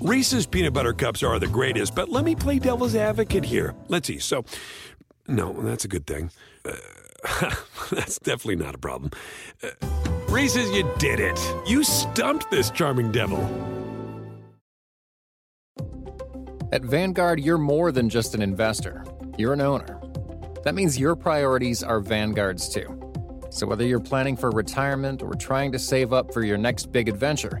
Reese's peanut butter cups are the greatest, but let me play devil's advocate here. Let's see. So, no, that's a good thing. Uh, that's definitely not a problem. Uh, Reese's, you did it. You stumped this charming devil. At Vanguard, you're more than just an investor, you're an owner. That means your priorities are Vanguard's too. So, whether you're planning for retirement or trying to save up for your next big adventure,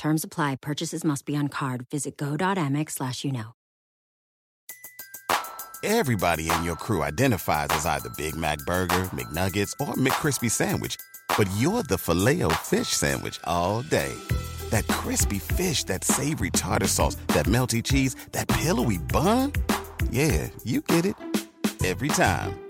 Terms apply. Purchases must be on card. Visit go.amex slash you know. Everybody in your crew identifies as either Big Mac Burger, McNuggets, or McCrispy Sandwich. But you're the filet fish Sandwich all day. That crispy fish, that savory tartar sauce, that melty cheese, that pillowy bun. Yeah, you get it. Every time.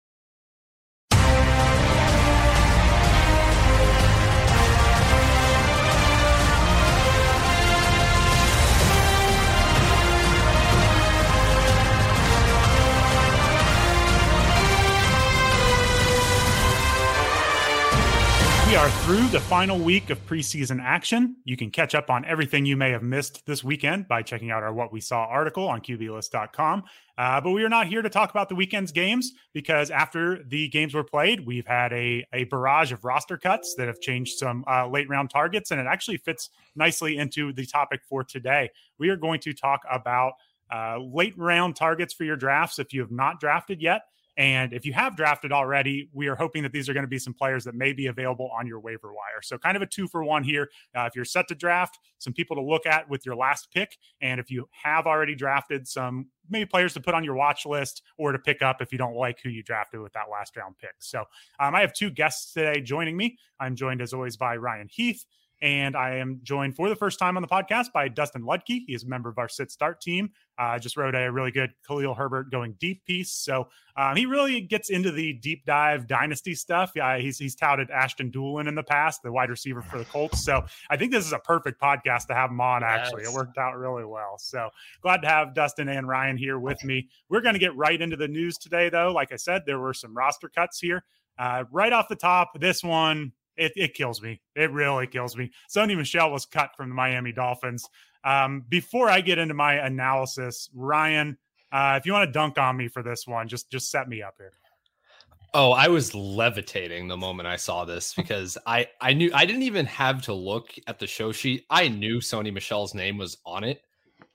We are through the final week of preseason action. You can catch up on everything you may have missed this weekend by checking out our What We Saw article on QBList.com. Uh, but we are not here to talk about the weekend's games because after the games were played, we've had a, a barrage of roster cuts that have changed some uh, late round targets, and it actually fits nicely into the topic for today. We are going to talk about uh, late round targets for your drafts if you have not drafted yet. And if you have drafted already, we are hoping that these are going to be some players that may be available on your waiver wire. So, kind of a two for one here. Uh, if you're set to draft, some people to look at with your last pick. And if you have already drafted, some maybe players to put on your watch list or to pick up if you don't like who you drafted with that last round pick. So, um, I have two guests today joining me. I'm joined as always by Ryan Heath. And I am joined for the first time on the podcast by Dustin Ludke. He is a member of our sit start team. I uh, just wrote a really good Khalil Herbert going deep piece. So um, he really gets into the deep dive dynasty stuff. Yeah, he's, he's touted Ashton Dulin in the past, the wide receiver for the Colts. So I think this is a perfect podcast to have him on, actually. Yes. It worked out really well. So glad to have Dustin and Ryan here with me. We're going to get right into the news today, though. Like I said, there were some roster cuts here. Uh, right off the top, this one it, it kills me. It really kills me. Sony Michel was cut from the Miami Dolphins. Um, before I get into my analysis, Ryan, uh, if you want to dunk on me for this one, just just set me up here. Oh, I was levitating the moment I saw this because I I knew I didn't even have to look at the show sheet. I knew Sony Michel's name was on it,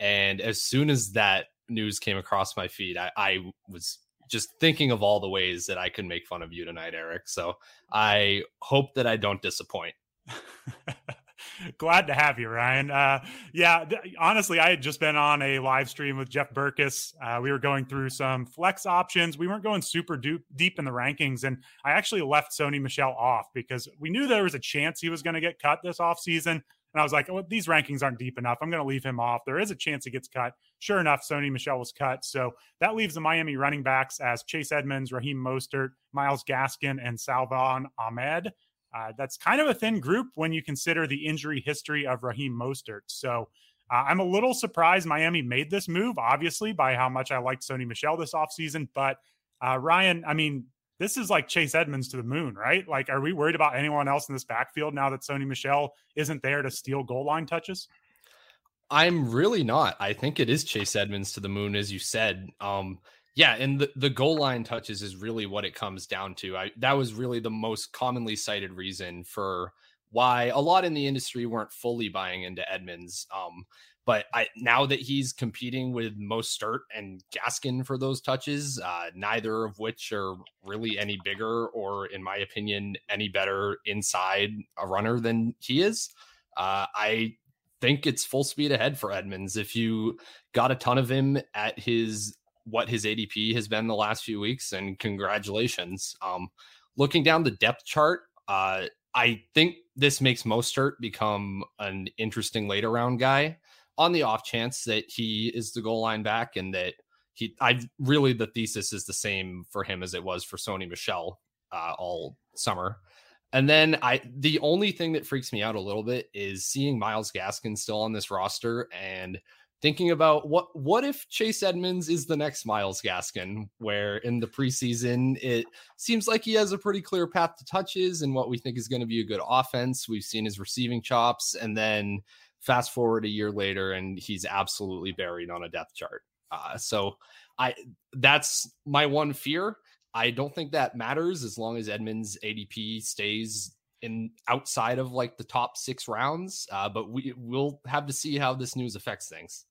and as soon as that news came across my feed, I, I was just thinking of all the ways that I can make fun of you tonight, Erik. So I hope that I don't disappoint. Glad to have you, Ryan. Uh, yeah, th- honestly, I had just been on a live stream with Jeff Berckes. Uh, we were going through some flex options. We weren't going super du- deep in the rankings, and I actually left Sony Michel off because we knew there was a chance he was going to get cut this offseason. And I was like, well, these rankings aren't deep enough. I'm going to leave him off. There is a chance he gets cut. Sure enough, Sony Michel was cut. So that leaves the Miami running backs as Chase Edmonds, Raheem Mostert, Myles Gaskin, and Salvon Ahmed. Uh, that's kind of a thin group when you consider the injury history of Raheem Mostert. So Uh, I'm a little surprised Miami made this move, obviously, by how much I liked Sony Michel this offseason. But uh, Ryan, I mean, this is like Chase Edmonds to the moon, right? Like, are we worried about anyone else in this backfield now that Sony Michel isn't there to steal goal line touches? I'm really not. I think it is Chase Edmonds to the moon, as you said. Um, yeah, and the, the goal line touches is really what it comes down to. I that was really the most commonly cited reason for why a lot in the industry weren't fully buying into Edmonds. Um, but I now that he's competing with Mostert and Gaskin for those touches, uh, neither of which are really any bigger or, in my opinion, any better inside a runner than he is. Uh, I think it's full speed ahead for Edmonds. If you got a ton of him at his what his ADP has been the last few weeks, and congratulations. Um, looking down the depth chart, uh, I think this makes Mostert become an interesting later round guy on the off chance that he is the goal line back and that he I really the thesis is the same for him as it was for Sony Michel uh, all summer. And then I the only thing that freaks me out a little bit is seeing Myles Gaskin still on this roster and thinking about what what if Chase Edmonds is the next Myles Gaskin, where in the preseason it seems like he has a pretty clear path to touches and what we think is going to be a good offense. We've seen his receiving chops, and then fast forward a year later, and he's absolutely buried on a depth chart. Uh, so I that's my one fear. I don't think that matters as long as Edmonds ADP stays in outside of like the top six rounds. Uh, but we we'll have to see how this news affects things.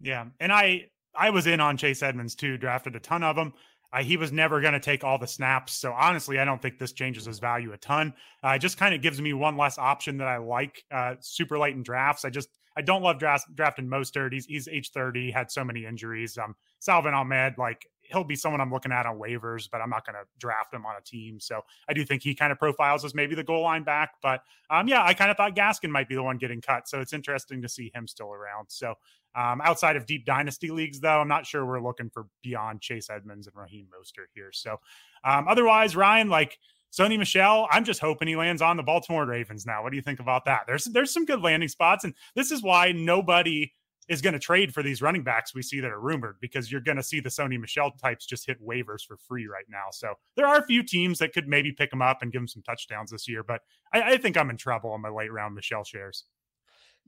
Yeah, and I I was in on Chase Edmonds too. Drafted a ton of them. Uh, he was never going to take all the snaps. So honestly, I don't think this changes his value a ton. Uh, it just kind of gives me one less option that I like uh, super late in drafts. I just I don't love draft, drafting Mostert. He's he's age thirty, had so many injuries. Um, Salvon Ahmed, like he'll be someone I'm looking at on waivers, but I'm not going to draft him on a team. So I do think he kind of profiles as maybe the goal line back. But um, yeah, I kind of thought Gaskin might be the one getting cut. So it's interesting to see him still around. So um, outside of deep dynasty leagues, though, I'm not sure we're looking for beyond Chase Edmonds and Raheem Mostert here. So um, otherwise, Ryan, like Sony Michel, I'm just hoping he lands on the Baltimore Ravens now. What do you think about that? There's there's some good landing spots, and this is why nobody is going to trade for these running backs we see that are rumored because you're going to see the Sony Michel types just hit waivers for free right now. So there are a few teams that could maybe pick him up and give him some touchdowns this year, but I, I think I'm in trouble on my late round Michel shares.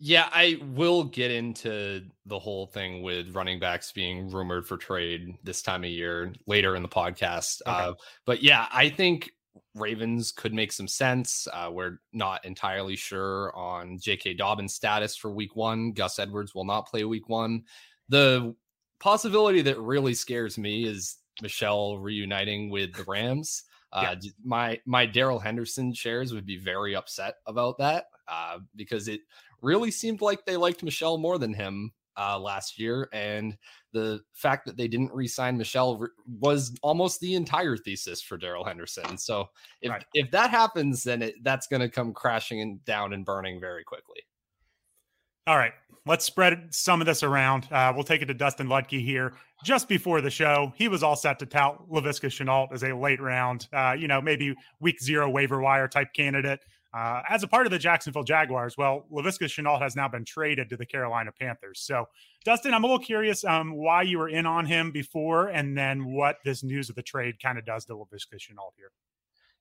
Yeah, I will get into the whole thing with running backs being rumored for trade this time of year later in the podcast. Okay. Uh, but yeah, I think Ravens could make some sense. Uh, we're not entirely sure on J.K. Dobbins' status for week one. Gus Edwards will not play week one. The possibility that really scares me is Michel reuniting with the Rams. Uh, yeah. My my Darrell Henderson shares would be very upset about that uh, because it really seemed like they liked Michel more than him uh, last year, and the fact that they didn't re-sign Michel re- was almost the entire thesis for Darrell Henderson. So if right. if that happens, then it, that's going to come crashing and down and burning very quickly. All right, let's spread some of this around. Uh, we'll take it to Dustin Ludke here. Just before the show, he was all set to tout Laviska Shenault as a late round, uh, you know, maybe week zero waiver wire type candidate. Uh, as a part of the Jacksonville Jaguars, well, Laviska Shenault has now been traded to the Carolina Panthers. So, Dustin, I'm a little curious um, why you were in on him before, and then what this news of the trade kind of does to Laviska Shenault here.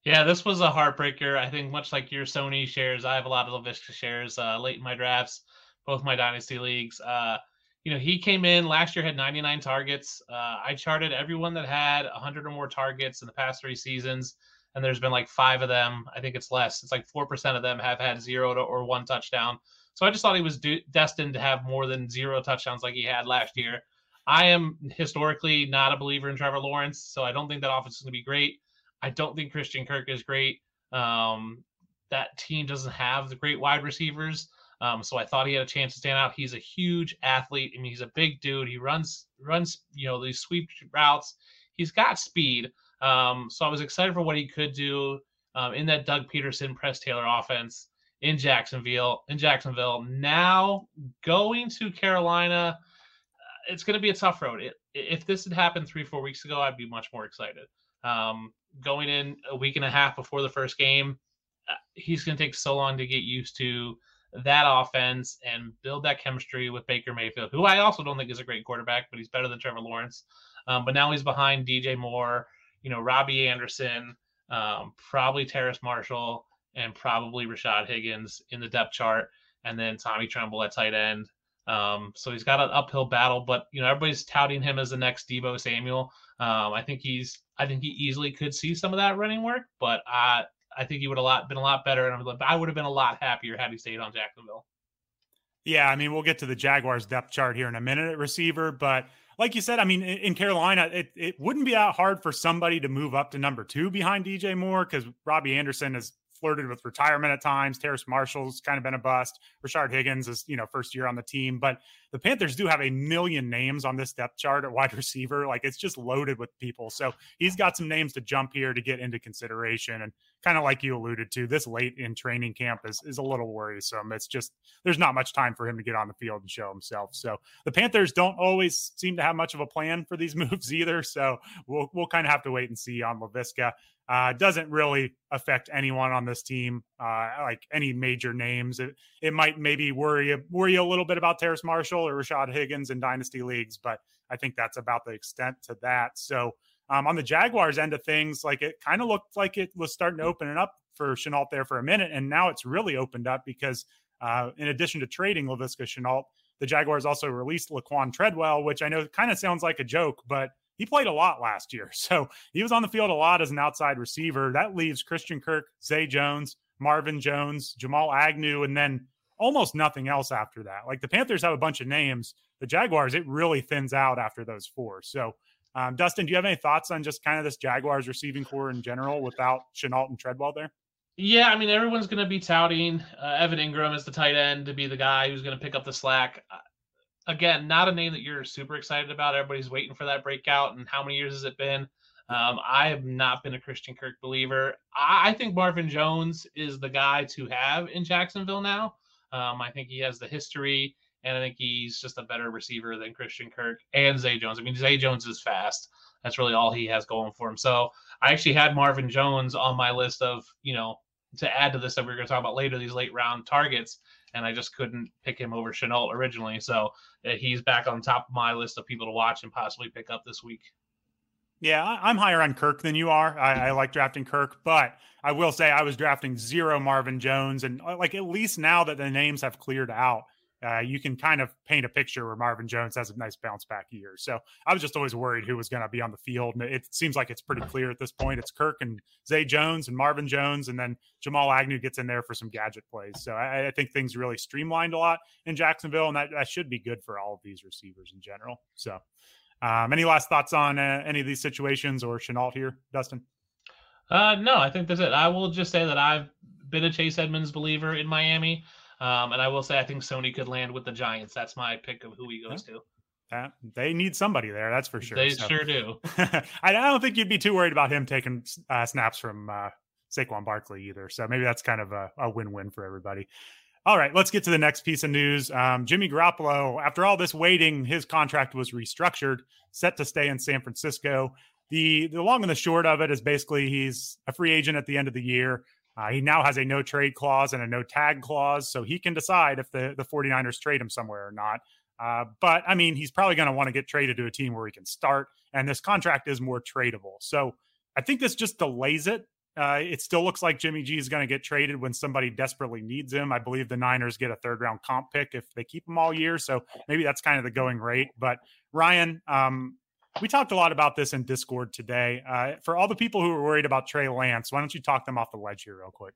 Yeah, this was a heartbreaker. I think much like your Sony shares, I have a lot of Laviska shares uh, late in my drafts, both my dynasty leagues. Uh, you know, he came in last year had 99 targets. Uh, I charted everyone that had 100 or more targets in the past three seasons and there's been like five of them. I think it's less. It's like four percent of them have had zero to, or one touchdown. So I just thought he was do- destined to have more than zero touchdowns like he had last year. I am historically not a believer in Trevor Lawrence, so I don't think that offense is going to be great. I don't think Christian Kirk is great. Um, that team doesn't have the great wide receivers. Um, so I thought he had a chance to stand out. He's a huge athlete. I mean, he's a big dude. He runs runs, you know, these sweep routes. He's got speed. Um, so I was excited for what he could do um, in that Doug Pederson Press Taylor offense in Jacksonville. In Jacksonville, now going to Carolina, uh, it's going to be a tough road. It, if this had happened three, four weeks ago, I'd be much more excited. Um, going in a week and a half before the first game, uh, he's going to take so long to get used to that offense and build that chemistry with Baker Mayfield, who I also don't think is a great quarterback, but he's better than Trevor Lawrence. Um, but now he's behind DJ Moore, you know, Robbie Anderson, um, probably Terrace Marshall, and probably Rashard Higgins in the depth chart, and then Tommy Tremble at tight end. Um, so he's got an uphill battle, but you know everybody's touting him as the next Deebo Samuel. Um, I think he's, I think he easily could see some of that running work, but I, I think he would have lot been a lot better, and I would have been a lot happier had he stayed on Jacksonville. Yeah, I mean we'll get to the Jaguars depth chart here in a minute at receiver, but like you said, I mean, in Carolina, it, it wouldn't be that hard for somebody to move up to number two behind DJ Moore because Robbie Anderson is flirted with retirement at times. Terrace Marshall's kind of been a bust. Rashard Higgins is, you know, first year on the team. But the Panthers do have a million names on this depth chart at wide receiver. Like it's just loaded with people. So he's got some names to jump here to get into consideration. And kind of like you alluded to, this late in training camp is, is a little worrisome. It's just there's not much time for him to get on the field and show himself. So the Panthers don't always seem to have much of a plan for these moves either. So we'll we'll kind of have to wait and see on Laviska. Uh, doesn't really affect anyone on this team, uh, like any major names. It, it might maybe worry worry a little bit about Terrace Marshall or Rashard Higgins in dynasty leagues, but I think that's about the extent to that. So um, on the Jaguars end of things, like it kind of looked like it was starting to open it up for Shenault there for a minute, and now it's really opened up because uh, in addition to trading Laviska Shenault, the Jaguars also released Laquan Treadwell, which I know kind of sounds like a joke, but he played a lot last year. So he was on the field a lot as an outside receiver. That leaves Christian Kirk, Zay Jones, Marvin Jones, Jamal Agnew, and then almost nothing else after that. Like the Panthers have a bunch of names. The Jaguars, it really thins out after those four. So, um, Dustin, do you have any thoughts on just kind of this Jaguars receiving core in general without Shenault and Treadwell there? Yeah, I mean, everyone's going to be touting uh, Evan Engram as the tight end to be the guy who's going to pick up the slack again, not a name that you're super excited about. Everybody's waiting for that breakout. And how many years has it been? Um, I have not been a Christian Kirk believer. I, I, think Marvin Jones is the guy to have in Jacksonville now. Um, I think he has the history, and I think he's just a better receiver than Christian Kirk and Zay Jones. I mean, Zay Jones is fast. That's really all he has going for him. So I actually had Marvin Jones on my list of, you know, to add to this that we are going to talk about later, these late round targets and I just couldn't pick him over Shenault originally. So uh, he's back on top of my list of people to watch and possibly pick up this week. Yeah, I'm higher on Kirk than you are. I, I, like drafting Kirk, but I will say I was drafting zero Marvin Jones, and uh, like at least now that the names have cleared out, uh, you can kind of paint a picture where Marvin Jones has a nice bounce back year. So I was just always worried who was going to be on the field. And it seems like it's pretty clear at this point. It's Kirk and Zay Jones and Marvin Jones, and then Jamal Agnew gets in there for some gadget plays. So I, I think things really streamlined a lot in Jacksonville, and that, that should be good for all of these receivers in general. So, um, any last thoughts on uh, any of these situations or Shenault here, Dustin? Uh, no, I think that's it. I will just say that I've been a Chase Edmonds believer in Miami. Um, and I will say I think Sony could land with the Giants. That's my pick of who he goes yeah. to. Uh, they need somebody there, that's for sure. They so. sure do. I don't think you'd be too worried about him taking uh, snaps from uh, Saquon Barkley either. So maybe that's kind of a, a, win-win for everybody. All right, let's get to the next piece of news. Um, Jimmy Garoppolo, after all this waiting, his contract was restructured, set to stay in San Francisco. The the long and the short of it is basically he's a free agent at the end of the year. Uh, he now has a no trade clause and a no tag clause, so he can decide if the, the 49ers trade him somewhere or not. Uh, but I mean, he's probably going to want to get traded to a team where he can start, and this contract is more tradable. So I think this just delays it. Uh, it still looks like Jimmy G is going to get traded when somebody desperately needs him. I believe the Niners get a third round comp pick if they keep him all year. So maybe that's kind of the going rate. But Ryan, um, we talked a lot about this in Discord today. Uh, for all the people who are worried about Trey Lance, why don't you talk them off the ledge here real quick?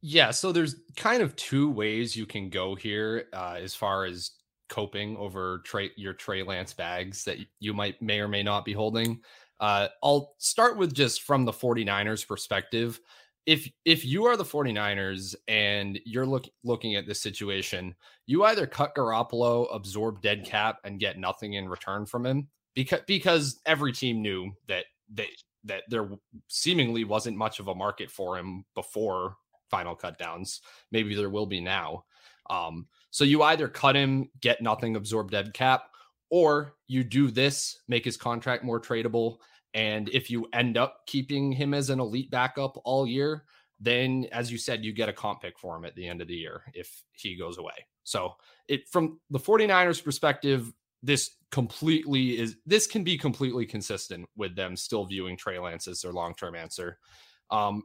Yeah, so there's kind of two ways you can go here uh, as far as coping over Trey, your Trey Lance bags that you might may or may not be holding. Uh, I'll start with just from the 49ers perspective. If if you are the 49ers and you're look, looking at this situation, you either cut Garoppolo, absorb dead cap, and get nothing in return from him, because because every team knew that they that there seemingly wasn't much of a market for him before final cut downs. Maybe there will be now. Um, so you either cut him, get nothing, absorb dead cap, or you do this, make his contract more tradable. And if you end up keeping him as an elite backup all year, then as you said, you get a comp pick for him at the end of the year if he goes away. So it from the 49ers perspective, this completely is this can be completely consistent with them still viewing Trey Lance as their long-term answer. Um,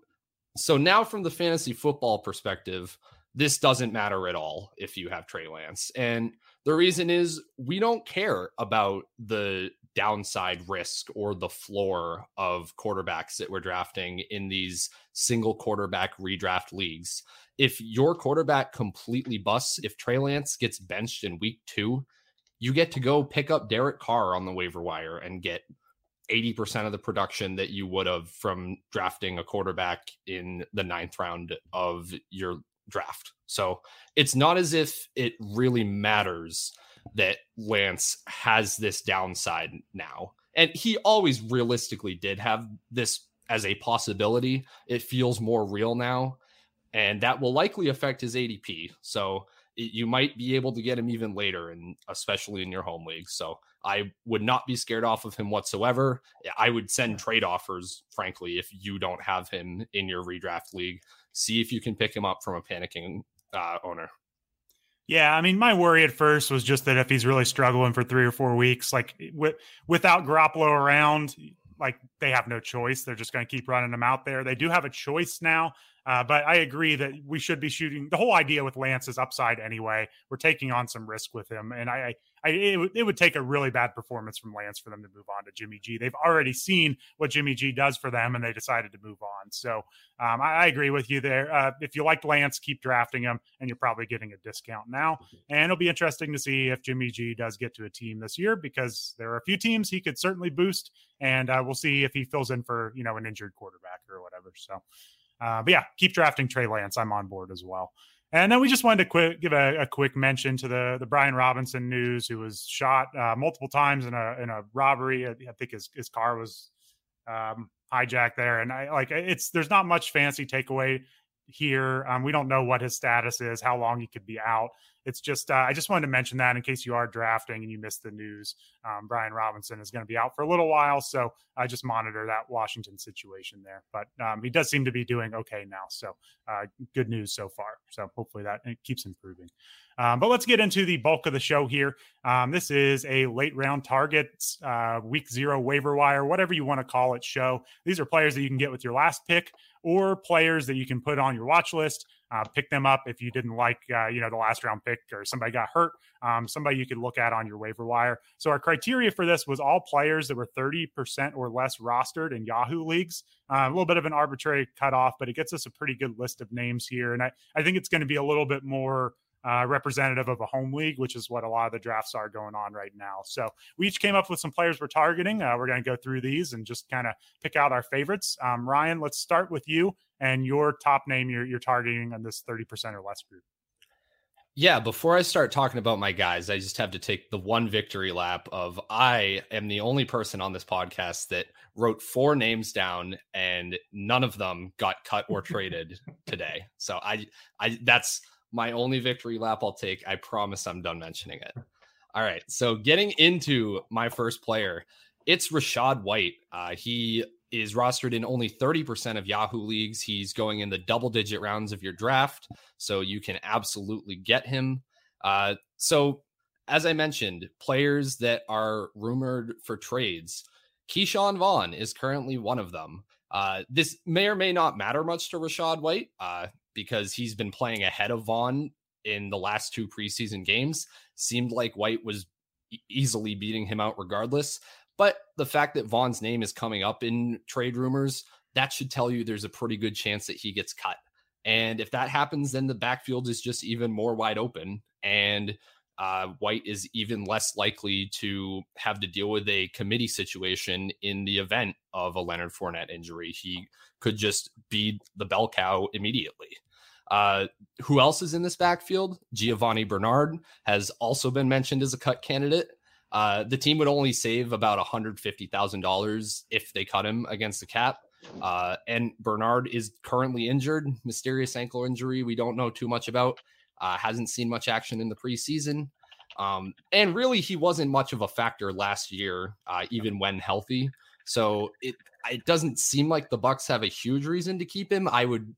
so now from the fantasy football perspective, this doesn't matter at all if you have Trey Lance. And the reason is we don't care about the downside risk or the floor of quarterbacks that we're drafting in these single quarterback redraft leagues. If your quarterback completely busts, if Trey Lance gets benched in week two, you get to go pick up Derek Carr on the waiver wire and get 80% of the production that you would have from drafting a quarterback in the ninth round of your draft. So it's not as if it really matters that Lance has this downside now. And he always realistically did have this as a possibility. It feels more real now. And that will likely affect his ADP. So you might be able to get him even later, and especially in your home league. So I would not be scared off of him whatsoever. I would send trade offers, frankly, if you don't have him in your redraft league. See if you can pick him up from a panicking uh, owner. Yeah, I mean, my worry at first was just that if he's really struggling for three or four weeks, like with, without Garoppolo around, like they have no choice. They're just going to keep running him out there. They do have a choice now. Uh, but I agree that we should be shooting. The whole idea with Lance is upside anyway. We're taking on some risk with him, and I, I, it, it, would take a really bad performance from Lance for them to move on to Jimmy G. They've already seen what Jimmy G does for them, and they decided to move on. So um, I, I, agree with you there. Uh, if you like Lance, keep drafting him, and you're probably getting a discount now. And it'll be interesting to see if Jimmy G does get to a team this year because there are a few teams he could certainly boost, and uh, we'll see if he fills in for you know an injured quarterback or whatever. So. Uh, but yeah, keep drafting Trey Lance. I'm on board as well. And then we just wanted to quick, give a, a, quick mention to the the Brian Robinson news, who was shot uh, multiple times in a in a robbery. I, I think his his car was um, hijacked there, and I like it's there's not much fancy takeaway here. Um, we don't know what his status is, how long he could be out. It's just uh, I just wanted to mention that in case you are drafting and you missed the news. Um, Brian Robinson is going to be out for a little while, so I just monitor that Washington situation there. But um, he does seem to be doing okay now, so uh, good news so far. So hopefully that keeps improving. Um, but let's get into the bulk of the show here. Um, this is a late round targets, uh, week zero waiver wire, whatever you want to call it show. These are players that you can get with your last pick or players that you can put on your watch list. Uh, pick them up if you didn't like, uh, you know, the last round pick or somebody got hurt. Um, somebody you could look at on your waiver wire. So our criteria for this was all players that were 30% or less rostered in Yahoo leagues. Uh, a little bit of an arbitrary cutoff, but it gets us a pretty good list of names here. And I, I think it's going to be a little bit more uh, representative of a home league, which is what a lot of the drafts are going on right now. So we each came up with some players we're targeting. Uh, we're going to go through these and just kind of pick out our favorites. Um, Ryan, let's start with you and your top name you're, you're targeting on this 30% or less group. Yeah, before I start talking about my guys, I just have to take the one victory lap of I am the only person on this podcast that wrote four names down and none of them got cut or traded today. So I I that's my only victory lap I'll take. I promise I'm done mentioning it. All right. So getting into my first player, it's Rachaad White. Uh, he is rostered in only 30% of Yahoo leagues. He's going in the double digit rounds of your draft. So you can absolutely get him. Uh, so, as I mentioned, players that are rumored for trades, Ke'Shawn Vaughn is currently one of them. Uh, this may or may not matter much to Rachaad White. Uh, because he's been playing ahead of Vaughn in the last two preseason games. Seemed like White was easily beating him out regardless. But the fact that Vaughn's name is coming up in trade rumors, that should tell you there's a pretty good chance that he gets cut. And if that happens, then the backfield is just even more wide open. And uh, White is even less likely to have to deal with a committee situation in the event of a Leonard Fournette injury. He could just be the bell cow immediately. Uh, who else is in this backfield? Giovani Bernard has also been mentioned as a cut candidate. Uh, the team would only save about $150,000 if they cut him against the cap. Uh, and Bernard is currently injured, mysterious ankle injury. We don't know too much about. Uh, hasn't seen much action in the preseason. Um, and really, he wasn't much of a factor last year, uh, even when healthy. So it it doesn't seem like the Bucs have a huge reason to keep him. I would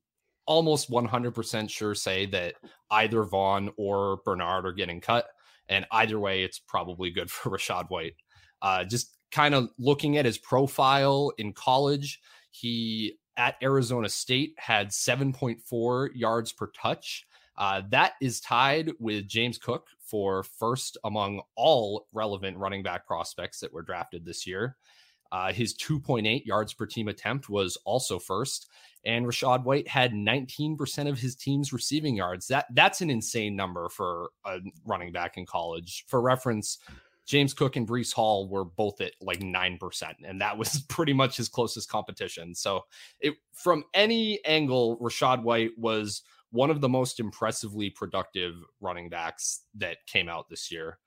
almost 100% sure say that either Vaughn or Bernard are getting cut. And either way, it's probably good for Rachaad White. Uh, just kind of looking at his profile in college, he at Arizona State had 7.4 yards per touch. Uh, that is tied with James Cook for first among all relevant running back prospects that were drafted this year. Uh, his 2.8 yards per team attempt was also first, and Rachaad White had 19% of his team's receiving yards. That that's an insane number for a running back in college. For reference, James Cook and Breece Hall were both at like 9%, and that was pretty much his closest competition. So, it, from any angle, Rachaad White was one of the most impressively productive running backs that came out this year.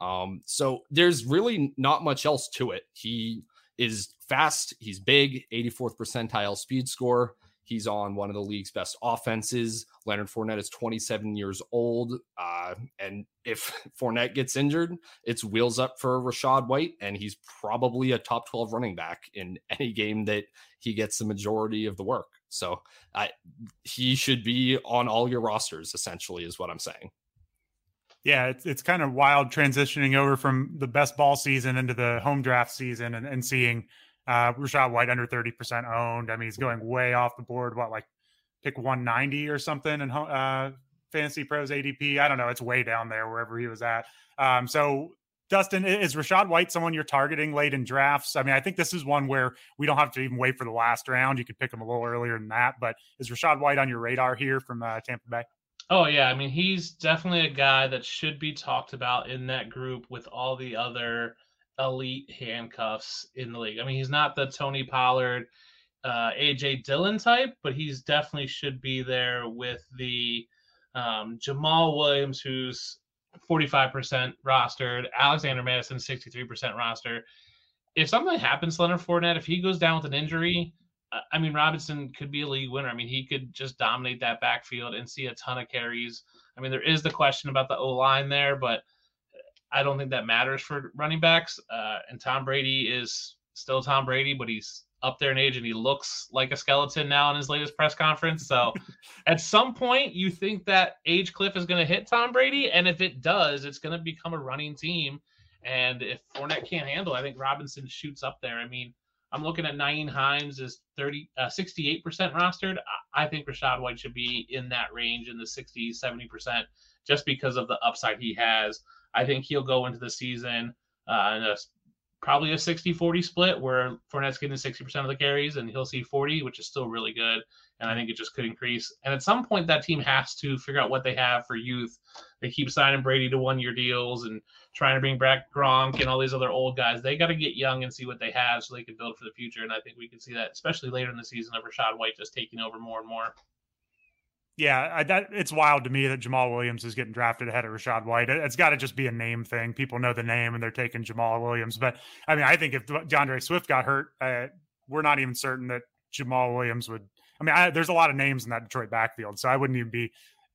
Um, so, there's really not much else to it. He is fast, he's big, 84th percentile speed score. He's on one of the league's best offenses. Leonard Fournette is 27 years old. Uh, and if Fournette gets injured, it's wheels up for Rachaad White, and he's probably a top 12 running back in any game that he gets the majority of the work. So I, he should be on all your rosters, essentially, is what I'm saying. Yeah, it's it's kind of wild transitioning over from the best ball season into the home draft season and, and seeing uh, Rachaad White under 30% owned. I mean, he's going way off the board. What, like pick 190 or something and uh, Fantasy Pros ADP? I don't know. It's way down there wherever he was at. Um, so, Dustin, is Rachaad White someone you're targeting late in drafts? I mean, I think this is one where we don't have to even wait for the last round. You could pick him a little earlier than that. But is Rachaad White on your radar here from uh, Tampa Bay? Oh yeah, I mean he's definitely a guy that should be talked about in that group with all the other elite handcuffs in the league. I mean, he's not the Tony Pollard, uh, AJ Dillon type, but he's definitely should be there with the um, Jamaal Williams, who's 45% rostered, Alexander Mattison 63% roster. If something happens to Leonard Fournette, if he goes down with an injury, I mean, Robinson could be a league winner. I mean, he could just dominate that backfield and see a ton of carries. I mean, there is the question about the O line there, but I don't think that matters for running backs. Uh, and Tom Brady is still Tom Brady, but he's up there in age and he looks like a skeleton now in his latest press conference. So at some point, you think that age cliff is going to hit Tom Brady. And if it does, it's going to become a running team. And if Fournette can't handle, I think Robinson shoots up there. I mean, I'm looking at Nyheim Hines is 30, uh, 68% rostered. I think Rachaad White should be in that range in the 60, 70% just because of the upside he has. I think he'll go into the season uh, in a, probably a 60 40 split where Fournette's getting 60% of the carries and he'll see 40, which is still really good. And I think it just could increase. And at some point, that team has to figure out what they have for youth. They keep signing Brady to one year deals and trying to bring back Gronk and all these other old guys. They got to get young and see what they have so they can build for the future. And I think we can see that, especially later in the season, of Rachaad White just taking over more and more. Yeah, I, that it's wild to me that Jamaal Williams is getting drafted ahead of Rachaad White. It, has got to just be a name thing. People know the name and they're taking Jamaal Williams. But I mean, I think if D'Andre Swift got hurt, uh, we're not even certain that Jamaal Williams would. I mean, I, there's a lot of names in that Detroit backfield, so I wouldn't even be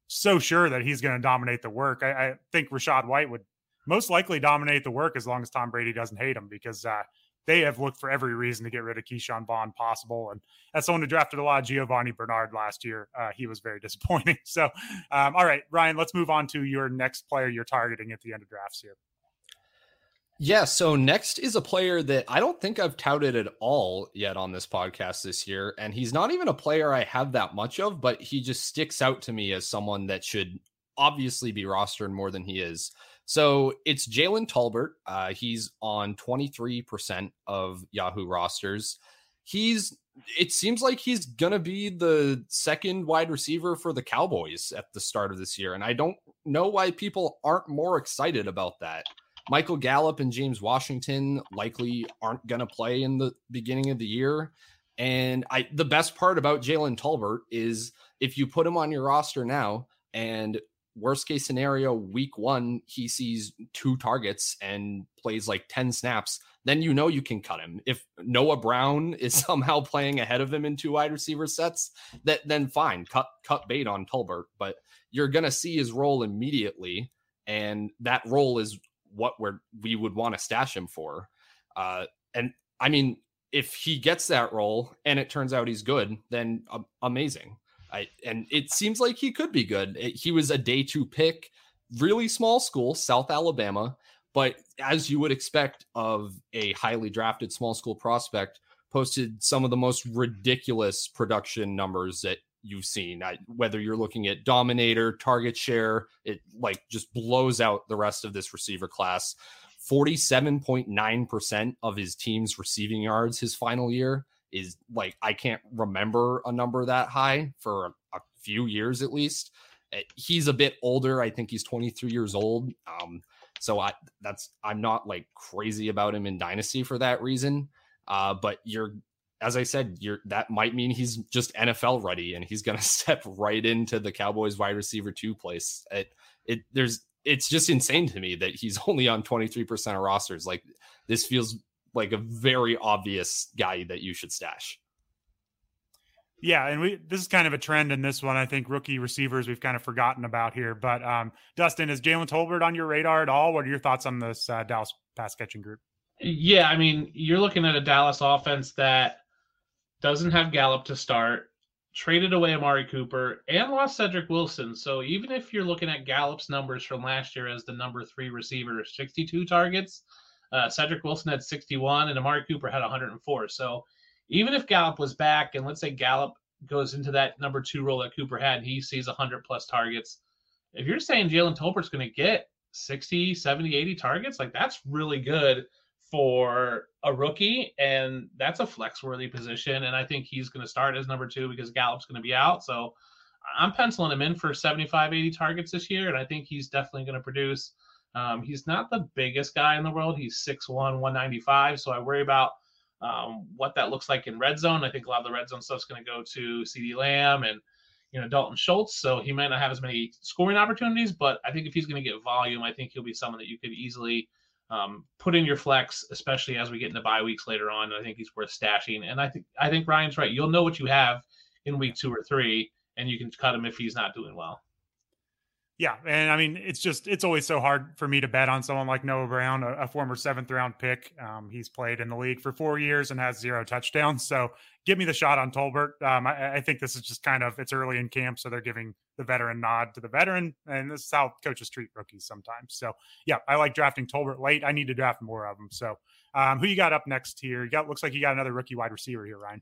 so sure that he's going to dominate the work. I, I, think Rachaad White would most likely dominate the work as long as Tom Brady doesn't hate him because uh, they have looked for every reason to get rid of Ke'Shawn Vaughn possible. And as someone who drafted a lot of Giovani Bernard last year, uh, he was very disappointing. So, um, all right, Ryan, let's move on to your next player you're targeting at the end of drafts here. Yeah, so next is a player that I don't think I've touted at all yet on this podcast this year. And he's not even a player I have that much of, but he just sticks out to me as someone that should obviously be rostered more than he is. So it's Jalen Tolbert. Uh, he's on 23% of Yahoo rosters. He's it seems like he's gonna be the second wide receiver for the Cowboys at the start of this year. And I don't know why people aren't more excited about that. Michael Gallup and James Washington likely aren't gonna play in the beginning of the year. And I the best part about Jalen Tolbert is if you put him on your roster now and worst case scenario, week one, he sees two targets and plays like 10 snaps, then you know you can cut him. If Noah Brown is somehow playing ahead of him in two wide receiver sets, that then fine, cut cut bait on Tolbert. But you're gonna see his role immediately, and that role is what we're we would want to stash him for. Uh, and I mean, if he gets that role and it turns out he's good, then uh, amazing. I and it seems like he could be good. He was a day two pick, really small school, South Alabama, but as you would expect of a highly drafted small school prospect, posted some of the most ridiculous production numbers that you've seen. I, whether you're looking at dominator, target share, it like just blows out the rest of this receiver class. 47.9% of his team's receiving yards his final year is like I can't remember a number that high for a, few years at least. Eh, he's a bit older. I think he's 23 years old. Um, so I that's I'm not like crazy about him in dynasty for that reason. Uh, but you're as I said, you're that might mean he's just NFL ready and he's gonna step right into the Cowboys wide receiver two place. It it there's it's just insane to me that he's only on 23% of rosters. Like this feels like a very obvious guy that you should stash. Yeah, and we this is kind of a trend in this one. I think rookie receivers we've kind of forgotten about here. But um, Dustin, is Jalen Tolbert on your radar at all? What are your thoughts on this uh, Dallas pass catching group? Yeah, I mean, you're looking at a Dallas offense that doesn't have Gallup to start, traded away Amari Cooper, and lost Cedric Wilson. So even if you're looking at Gallup's numbers from last year as the number three receiver, 62 targets, uh, Cedric Wilson had 61, and Amari Cooper had 104. So even if Gallup was back, and let's say Gallup goes into that number two role that Cooper had, he sees 100 plus targets. If you're saying Jalen Tolbert's going to get 60, 70, 80 targets, like that's really good for a rookie, and that's a flex worthy position. And I think he's going to start as number two because Gallup's going to be out. So I'm penciling him in for 75, 80 targets this year, and I think he's definitely going to produce. Um, he's not the biggest guy in the world. He's 6'1, 195. So I worry about um, what that looks like in red zone. I think a lot of the red zone stuff is going to go to CeeDee Lamb and you know Dalton Schultz. So he might not have as many scoring opportunities, but I think if he's going to get volume, I think he'll be someone that you could easily um, put in your flex, especially as we get into bye weeks later on. I think he's worth stashing, and I think I think Ryan's right. You'll know what you have in week two or three, and you can cut him if he's not doing well. Yeah, and I mean, it's just it's always so hard for me to bet on someone like Noah Brown, a, a former seventh round pick. Um, he's played in the league for four years and has zero touchdowns. So give me the shot on Tolbert. Um, I, I, think this is just kind of it's early in camp, so they're giving the veteran nod to the veteran, and this is how coaches treat rookies sometimes. So yeah, I like drafting Tolbert late. I need to draft more of them. So um, who you got up next here? You got looks like you got another rookie wide receiver here, Ryan.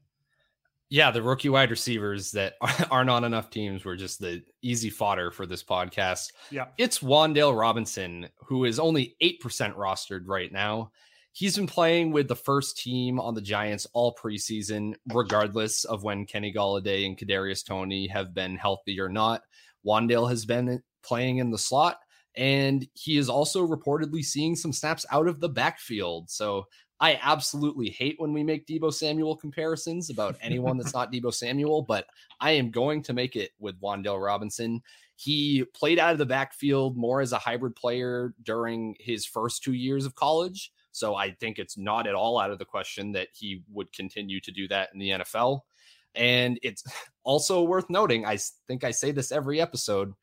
Yeah, the rookie wide receivers that aren't on enough teams were just the easy fodder for this podcast. Yeah. It's Wan'Dale Robinson, who is only 8% rostered right now. He's been playing with the first team on the Giants all preseason, regardless of when Kenny Golladay and Kadarius Toney have been healthy or not. Wan'Dale has been playing in the slot, and he is also reportedly seeing some snaps out of the backfield. So I absolutely hate when we make Deebo Samuel comparisons about anyone that's not Deebo Samuel, but I am going to make it with Wan'Dale Robinson. He played out of the backfield more as a hybrid player during his first two years of college. So I think it's not at all out of the question that he would continue to do that in the NFL. And it's also worth noting, I think I say this every episode,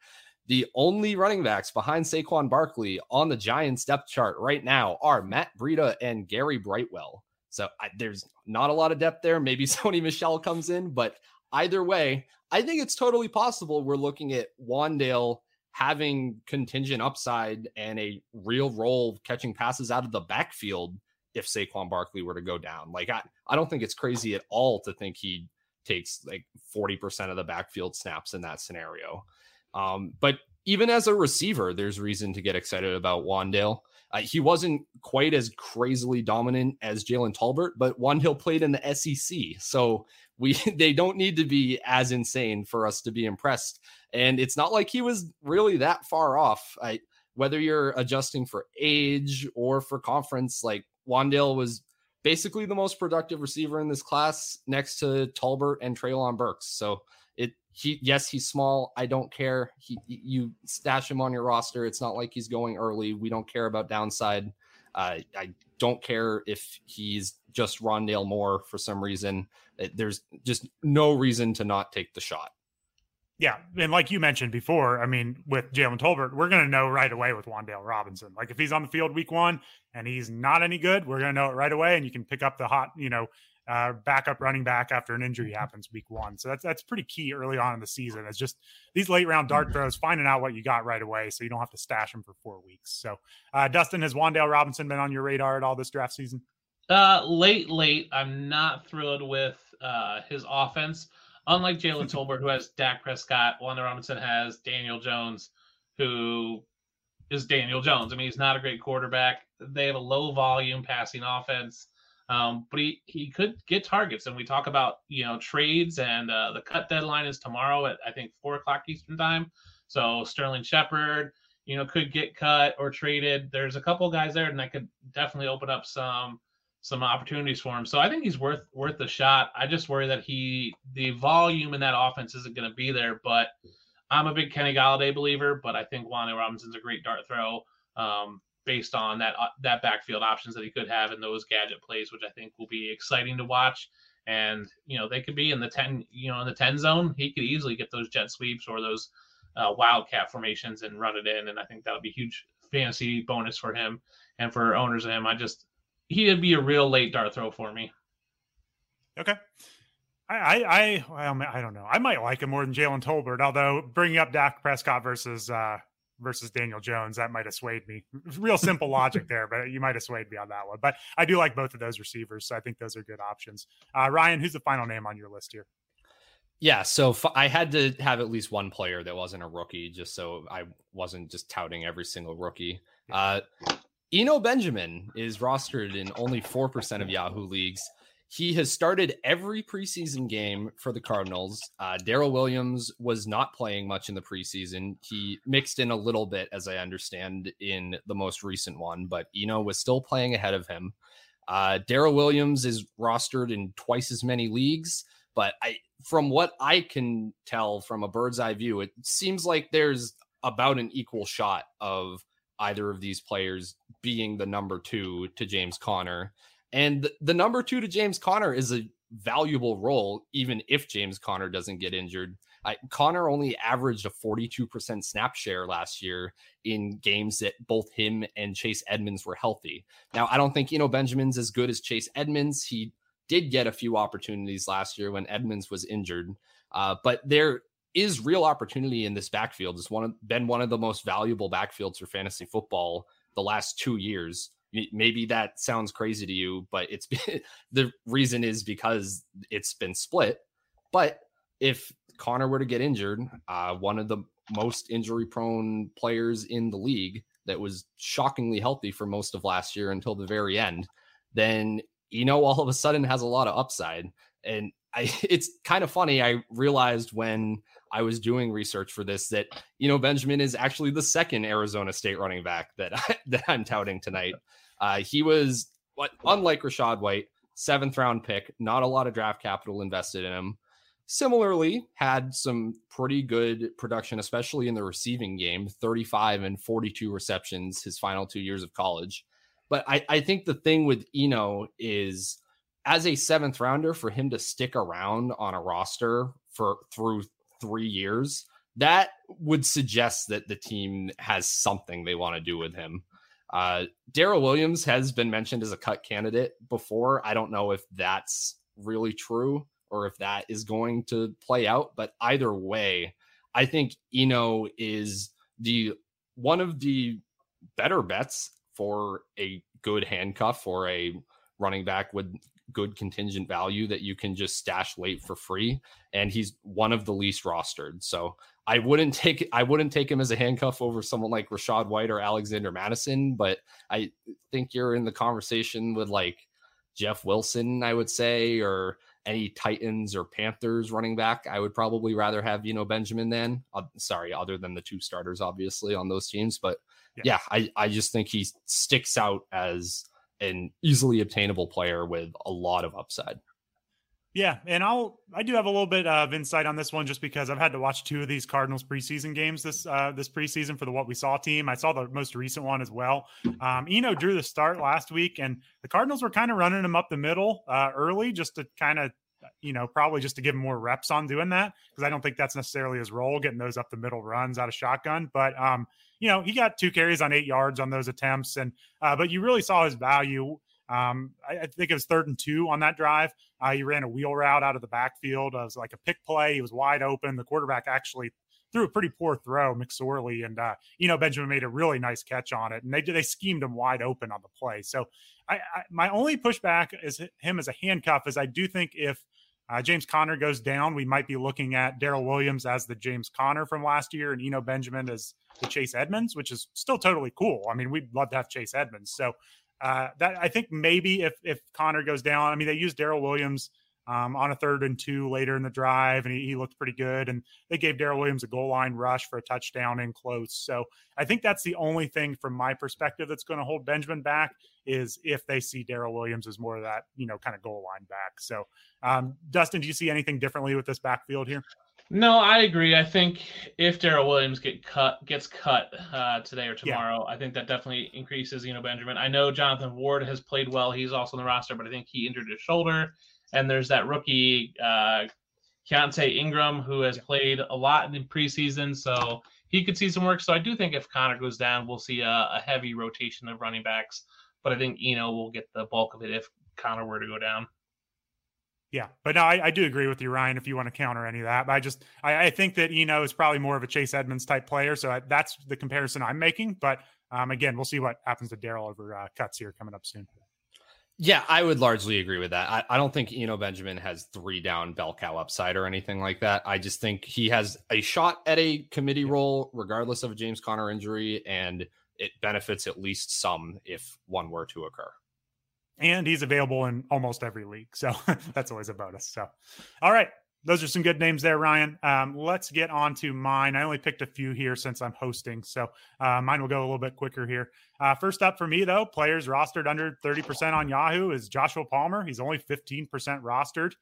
the only running backs behind Saquon Barkley on the Giants depth chart right now are Matt Breida and Gary Brightwell. So I, there's not a lot of depth there. Maybe Sony Michel comes in, but either way, I think it's totally possible we're looking at Wan'Dale having contingent upside and a real role catching passes out of the backfield if Saquon Barkley were to go down. Like I, I don't think it's crazy at all to think he takes like 40% of the backfield snaps in that scenario. Um, but even as a receiver, there's reason to get excited about Wan'Dale. Uh, he wasn't quite as crazily dominant as Jalen Tolbert, but Wan'Dale played in the SEC, so we they don't need to be as insane for us to be impressed. And it's not like he was really that far off. I, whether you're adjusting for age or for conference, like Wan'Dale was basically the most productive receiver in this class, next to Talbert and Treylon Burks. So he yes he's small. I don't care. He you stash him on your roster. It's not like he's going early. We don't care about downside. Uh, i don't care if he's just rondale moore for some reason. There's just no reason to not take the shot. Yeah, and like you mentioned before, I mean, with Jalen Tolbert, we're going to know right away with Wan'Dale Robinson. Like if he's on the field week one and he's not any good, we're going to know it right away, and you can pick up the hot, you know, uh, backup running back after an injury happens week one. So that's that's pretty key early on in the season. It's just these late round dart mm-hmm. throws, finding out what you got right away, so you don't have to stash them for four weeks. So, uh, Dustin, has Wan'Dale Robinson been on your radar at all this draft season? Uh, late, late. I'm not thrilled with uh, his offense. Unlike Jalen Tolbert, who has Dak Prescott, Wan'Dale Robinson has Daniel Jones, who is Daniel Jones. I mean, he's not a great quarterback. They have a low volume passing offense. Um, but he, he could get targets. And we talk about, you know, trades and uh, the cut deadline is tomorrow at, I think, four o'clock Eastern time. So Sterling Shepard, you know, could get cut or traded. There's a couple guys there and that could definitely open up some some opportunities for him. So I think he's worth worth the shot. I just worry that he the volume in that offense isn't going to be there. But I'm a big Kenny Golladay believer, but I think Wan'Dale Robinson's a great dart throw. Um, based on that uh, that backfield options that he could have in those gadget plays, which I think will be exciting to watch. And you know they could be in the ten, you know, in the ten zone. He could easily get those jet sweeps or those uh, wildcat formations and run it in. And I think that'll be huge fantasy bonus for him and for owners of him. I just he'd be a real late dart throw for me. Okay. I, I, I, I don't know. I might like him more than Jalen Tolbert, although bringing up Dak Prescott versus uh, versus Daniel Jones, that might have swayed me. Real simple logic there, but you might have swayed me on that one. But I do like both of those receivers, so I think those are good options. Uh, Ryan, who's the final name on your list here? Yeah, so f- I had to have at least one player that wasn't a rookie, just so I wasn't just touting every single rookie. Uh, Eno Benjamin is rostered in only 4% of Yahoo leagues. He has started every preseason game for the Cardinals. Uh, Darrel Williams was not playing much in the preseason. He mixed in a little bit, as I understand, in the most recent one, but Eno was still playing ahead of him. Uh, Darrel Williams is rostered in twice as many leagues, but I, from what I can tell from a bird's eye view, it seems like there's about an equal shot of either of these players being the number two to James Conner. And the number two to James Conner is a valuable role, even if James Conner doesn't get injured. I, Conner only averaged a 42% snap share last year in games that both him and Chase Edmonds were healthy. Now, I don't think, Eno Benjamin's as good as Chase Edmonds. He did get a few opportunities last year when Edmonds was injured. Uh, but there is real opportunity in this backfield. It's one of, been one of the most valuable backfields for fantasy football the last two years maybe that sounds crazy to you but it's the reason is because it's been split but if Conner were to get injured uh, one of the most injury prone players in the league that was shockingly healthy for most of last year until the very end then you know all of a sudden has a lot of upside and I, it's kind of funny. I realized when I was doing research for this that you know Benjamin is actually the second Arizona State running back that I, that I'm touting tonight. Uh, he was, unlike Rachaad White, seventh round pick, not a lot of draft capital invested in him. Similarly, had some pretty good production, especially in the receiving game 35 and 42 receptions his final two years of college. But I, I think the thing with Eno is as a seventh rounder, for him to stick around on a roster for through three years, that would suggest that the team has something they want to do with him. Uh, Darrel Williams has been mentioned as a cut candidate before. I don't know if that's really true or if that is going to play out, but either way, I think Eno is the one of the better bets for a good handcuff or a running back with good contingent value that you can just stash late for free and he's one of the least rostered so I wouldn't take I wouldn't take him as a handcuff over someone like Rachaad White or Alexander Mattison, but I think you're in the conversation with like Jeff Wilson, I would say, or any Titans or Panthers running back. I would probably rather have you know Benjamin than uh, sorry, other than the two starters, obviously on those teams. But yeah. yeah, I I just think he sticks out as an easily obtainable player with a lot of upside. Yeah, and I'll I do have a little bit of insight on this one just because I've had to watch two of these Cardinals preseason games this uh, this preseason for the what we saw team. I saw the most recent one as well. Um, Eno drew the start last week, and the Cardinals were kind of running him up the middle uh, early just to kind of you know probably just to give him more reps on doing that because I don't think that's necessarily his role getting those up the middle runs out of shotgun. But um, you know he got two carries on eight yards on those attempts, and uh, but you really saw his value Um, I, I, think it was third and two on that drive. Uh, he ran a wheel route out of the backfield. It was like a pick play. He was wide open. The quarterback actually threw a pretty poor throw, McSorley, and uh, you know Benjamin made a really nice catch on it, and they they schemed him wide open on the play. So I, I my only pushback is him as a handcuff is I do think if uh, James Conner goes down, we might be looking at Darrel Williams as the James Conner from last year, and Eno Benjamin as the Chase Edmonds, which is still totally cool. I mean, we'd love to have Chase Edmonds. So uh, that I think maybe if if Conner goes down, I mean they used Darrel Williams um, on a third and two later in the drive, and he, he looked pretty good. And they gave Darrel Williams a goal line rush for a touchdown in close. So I think that's the only thing from my perspective that's going to hold Benjamin back is if they see Darrel Williams as more of that, you know, kind of goal line back. So, um, Dustin, do you see anything differently with this backfield here? No, I agree. I think if Darrel Williams get cut gets cut uh, today or tomorrow, yeah. I think that definitely increases. You know, Benjamin. I know Jonathan Ward has played well. He's also on the roster, but I think he injured his shoulder. And there's that rookie uh, Keaontay Ingram who has played a lot in preseason, so he could see some work. So I do think if Conner goes down, we'll see a, a heavy rotation of running backs. But I think Eno will get the bulk of it if Conner were to go down. Yeah, but no, I, I, do agree with you, Ryan. If you want to counter any of that, but I just I, I think that Eno is probably more of a Chase Edmonds type player, so I, that's the comparison I'm making. But um, again, we'll see what happens to Darrel over uh, cuts here coming up soon. Yeah, I would largely agree with that. I, I don't think Eno Benjamin has three down bell cow upside or anything like that. I just think he has a shot at a committee role, regardless of a James Conner injury, and it benefits at least some if one were to occur. And he's available in almost every league. So that's always a bonus. So, all right those are some good names there, Ryan. Um, let's get on to mine. I only picked a few here since I'm hosting, so uh, mine will go a little bit quicker here. Uh, first up for me, though, players rostered under 30% on Yahoo is Joshua Palmer. He's only 15% rostered.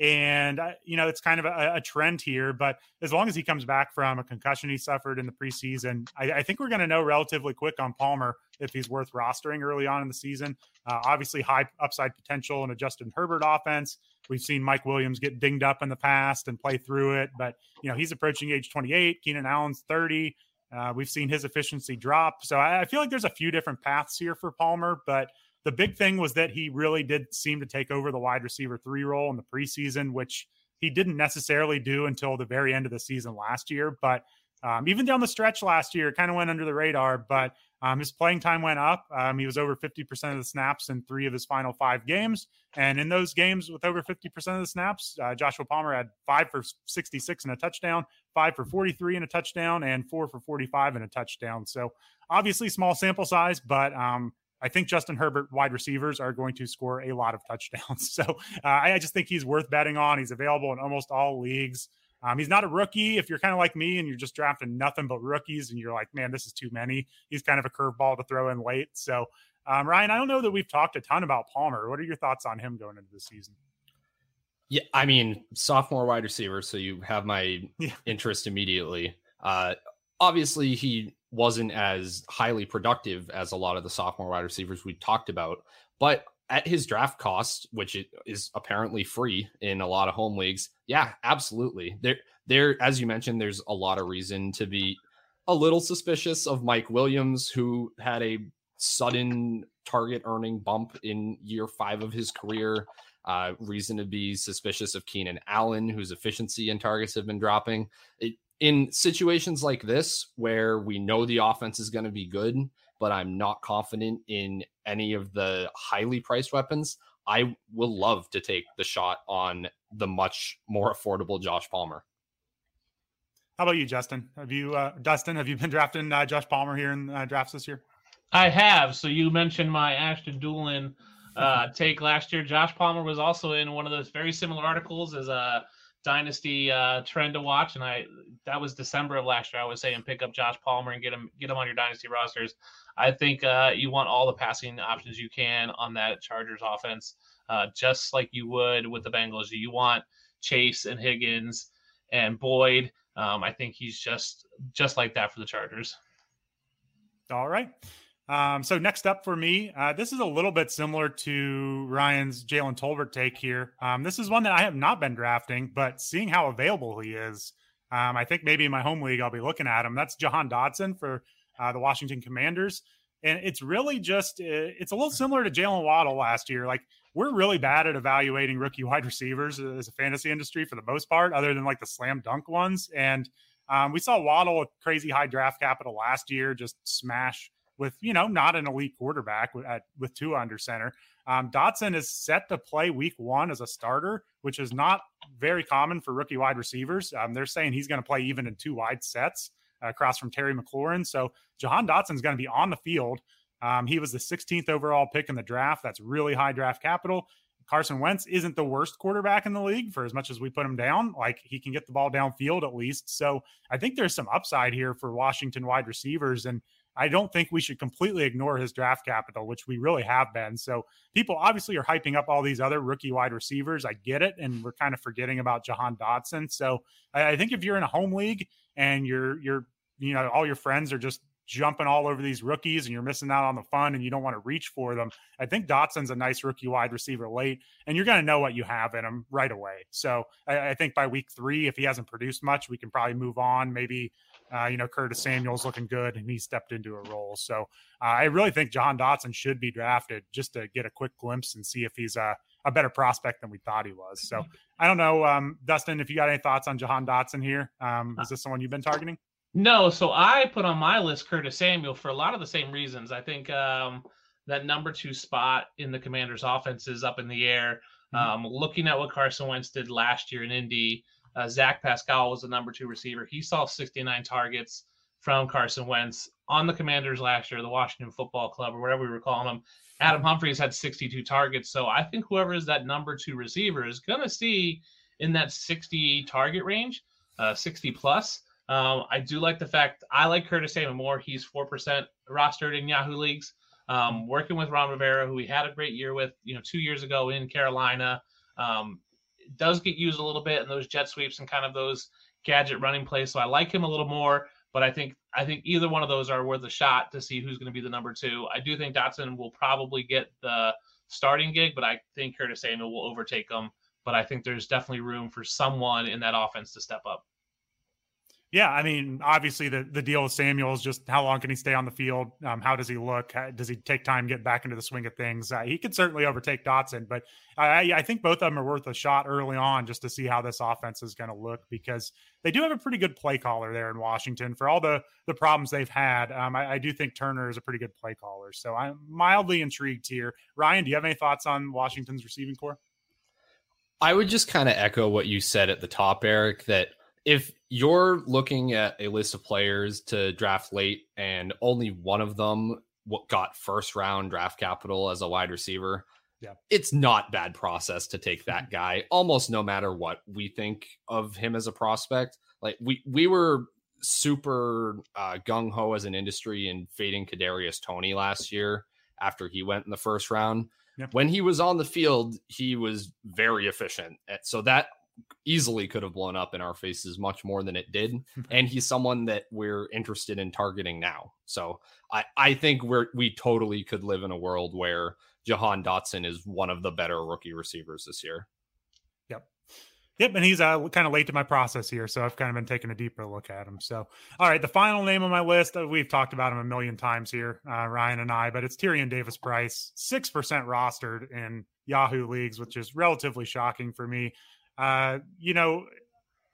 And, uh, you know, it's kind of a, a, trend here, but as long as he comes back from a concussion he suffered in the preseason, I, I think we're going to know relatively quick on Palmer if he's worth rostering early on in the season. Uh, obviously, high upside potential in a Justin Herbert offense. We've seen Mike Williams get dinged up in the past and play through it, but, you know, he's approaching age 28. Keenan Allen's 30. Uh, we've seen his efficiency drop. So I, I feel like there's a few different paths here for Palmer, but – the big thing was that he really did seem to take over the wide receiver three role in the preseason, which he didn't necessarily do until the very end of the season last year. But um, even down the stretch last year, kind of went under the radar. But um, his playing time went up. Um, he was over 50% of the snaps in three of his final five games. And in those games with over 50% of the snaps, uh, Joshua Palmer had five for 66 and a touchdown, five for 43 and a touchdown, and four for 45 and a touchdown. So obviously small sample size, but um, I think Justin Herbert wide receivers are going to score a lot of touchdowns. So uh, I just think he's worth betting on. He's available in almost all leagues. Um, he's not a rookie. If you're kind of like me and you're just drafting nothing but rookies and you're like, man, this is too many, he's kind of a curveball to throw in late. So, um, Ryan, I don't know that we've talked a ton about Palmer. What are your thoughts on him going into the season? Yeah, I mean, sophomore wide receiver. So you have my yeah. interest immediately. Uh, obviously, he wasn't as highly productive as a lot of the sophomore wide receivers we talked about. But at his draft cost, which is apparently free in a lot of home leagues, yeah, absolutely. There, there, as you mentioned, there's a lot of reason to be a little suspicious of Mike Williams, who had a sudden target earning bump in year five of his career. Uh, reason to be suspicious of Keenan Allen, whose efficiency and targets have been dropping. It, in situations like this where we know the offense is going to be good, but I'm not confident in any of the highly priced weapons, I will love to take the shot on the much more affordable Josh Palmer. How about you, Justin? Have you, uh, Dustin, have you been drafting uh, Josh Palmer here in uh, drafts this year? I have. So you mentioned my Ashton Dulin uh, take last year. Josh Palmer was also in one of those very similar articles as a uh, dynasty uh, trend to watch, and I that was December of last year. I was saying pick up Josh Palmer and get him get him on your dynasty rosters. I think uh, you want all the passing options you can on that Chargers offense, uh, just like you would with the Bengals. You want Chase and Higgins and Boyd. Um, I think he's just just like that for the Chargers. All right. Um, so next up for me, uh, this is a little bit similar to Ryan's Jalen Tolbert take here. Um, this is one that I have not been drafting, but seeing how available he is, um, I think maybe in my home league I'll be looking at him. That's Jahan Dotson for uh, the Washington Commanders. And it's really just, uh, it's a little similar to Jaylen Waddle last year. Like, we're really bad at evaluating rookie wide receivers as a fantasy industry for the most part, other than like the slam dunk ones. And um, we saw Waddle with crazy high draft capital last year just smash with, you know, not an elite quarterback with, at, with two under center. Um, Dotson is set to play week one as a starter, which is not very common for rookie wide receivers. Um, they're saying he's going to play even in two wide sets uh, across from Terry McLaurin. So Jahan Dotson is going to be on the field. Um, he was the 16th overall pick in the draft. That's really high draft capital. Carson Wentz isn't the worst quarterback in the league for as much as we put him down. Like he can get the ball downfield at least. So I think there's some upside here for Washington wide receivers. And I don't think we should completely ignore his draft capital, which we really have been. So people obviously are hyping up all these other rookie wide receivers. I get it, and we're kind of forgetting about Jahan Dotson. So I, I think if you're in a home league and you're you're you know all your friends are just jumping all over these rookies and you're missing out on the fun and you don't want to reach for them. I think Dotson's a nice rookie wide receiver late, and you're going to know what you have in him right away. So I, I, think by week three, if he hasn't produced much, we can probably move on. Maybe uh, you know, Curtis Samuel's looking good and he stepped into a role. So uh, I really think Jahan Dotson should be drafted just to get a quick glimpse and see if he's a, a better prospect than we thought he was. So I don't know, um, Dustin, if you got any thoughts on Jahan Dotson here. Um, is this someone you've been targeting? No, so I put on my list Curtis Samuel for a lot of the same reasons. I think um, that number two spot in the Commanders' offense is up in the air. Mm-hmm. Um, looking at what Carson Wentz did last year in Indy, uh, Zach Pascal was the number two receiver. He saw 69 targets from Carson Wentz on the Commanders last year, the Washington Football Club, or whatever we were calling them. Adam Humphries had 62 targets. So I think whoever is that number two receiver is going to see in that 60 target range, uh, 60 plus. Um, I do like the fact I like Curtis Samuel more. He's 4% rostered in Yahoo leagues. Um, working with Ron Rivera, who we had a great year with, you know, two years ago in Carolina. Um, does get used a little bit in those jet sweeps and kind of those gadget running plays. So I like him a little more, but I think I think either one of those are worth a shot to see who's going to be the number two. I do think Dotson will probably get the starting gig, but I think Curtis Samuel will overtake him. But I think there's definitely room for someone in that offense to step up. Yeah, I mean, obviously the the deal with Samuel is just how long can he stay on the field? Um, how does he look? How, does he take time get back into the swing of things? Uh, he could certainly overtake Dotson, but I, I think both of them are worth a shot early on just to see how this offense is going to look because they do have a pretty good play caller there in Washington for all the the problems they've had. Um, I, I do think Turner is a pretty good play caller, so I'm mildly intrigued here. Ryan, do you have any thoughts on Washington's receiving corps? I would just kind of echo what you said at the top, Erik, that if you're looking at a list of players to draft late and only one of them got first round draft capital as a wide receiver, yeah. It's not bad process to take that guy almost no matter what we think of him as a prospect. Like we we were super uh, gung ho as an industry in fading Kadarius Toney last year after he went in the first round. Yep. When he was on the field, he was very efficient. So that easily could have blown up in our faces much more than it did. and he's someone that we're interested in targeting now. So I, I think we're we totally could live in a world where Jahan Dotson is one of the better rookie receivers this year. Yep. Yep, and he's uh, kind of late to my process here, so I've kind of been taking a deeper look at him. So, all right, the final name on my list, uh, we've talked about him a million times here, uh, Ryan and I, but it's Tyrion Davis Price, 6% rostered in Yahoo leagues, which is relatively shocking for me. Uh, you know,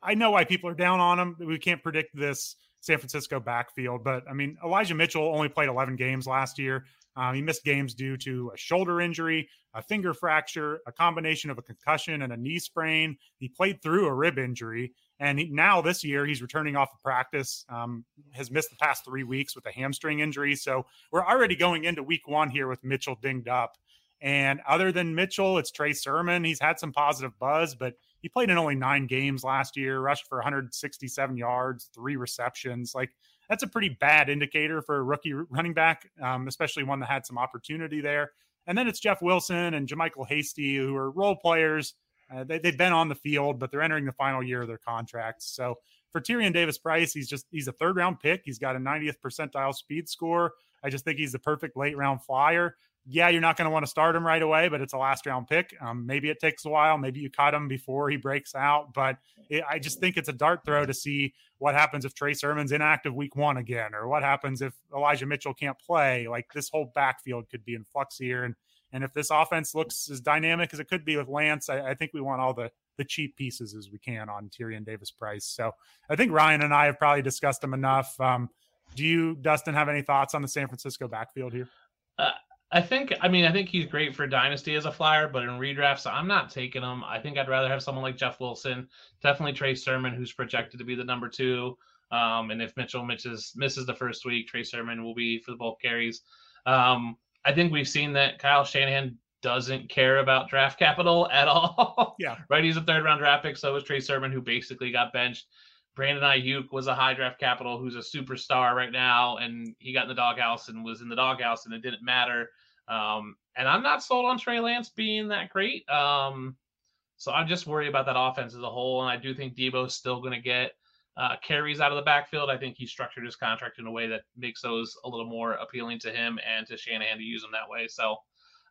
I know why people are down on him. We can't predict this San Francisco backfield, but I mean, Elijah Mitchell only played 11 games last year. Um, he missed games due to a shoulder injury, a finger fracture, a combination of a concussion and a knee sprain. He played through a rib injury, and he, now this year he's returning off of practice. Um, has missed the past three weeks with a hamstring injury, so we're already going into week one here with Mitchell dinged up. And other than Mitchell, it's Trey Sermon. He's had some positive buzz, but he played in only nine games last year, rushed for 167 yards, three receptions. Like that's a pretty bad indicator for a rookie running back, um, especially one that had some opportunity there. And then it's Jeff Wilson and JaMycal Hasty, who are role players. Uh, they, have been on the field, but they're entering the final year of their contracts. So for Tyrion Davis Price, he's just he's a third round pick. He's got a 90th percentile speed score. I just think he's the perfect late round flyer. Yeah, you're not going to want to start him right away, but it's a last round pick. Um, maybe it takes a while. Maybe you caught him before he breaks out. But it, I just think it's a dart throw to see what happens if Trey Sermon's inactive week one again, or what happens if Elijah Mitchell can't play. Like this whole backfield could be in flux here. And and if this offense looks as dynamic as it could be with Lance, I, I think we want all the the cheap pieces as we can on Tyrion Davis Price. So I think Ryan and I have probably discussed him enough. Um, do you, Dustin, have any thoughts on the San Francisco backfield here? Uh, I think, I mean, I think he's great for dynasty as a flyer, but in redrafts, I'm not taking him. I think I'd rather have someone like Jeff Wilson, definitely Trey Sermon, who's projected to be the number two. Um, and if Mitchell misses misses the first week, Trey Sermon will be for the bulk carries. Um, I think we've seen that Kyle Shanahan doesn't care about draft capital at all. Yeah. right. He's a third round draft pick. So was Trey Sermon, who basically got benched. Brandon Aiyuk was a high draft capital who's a superstar right now, and he got in the doghouse and was in the doghouse, and it didn't matter. Um, and I'm not sold on Trey Lance being that great. Um, so I'm just worry about that offense as a whole. And I do think Deebo's still going to get uh, carries out of the backfield. I think he structured his contract in a way that makes those a little more appealing to him and to Shanahan to use them that way. So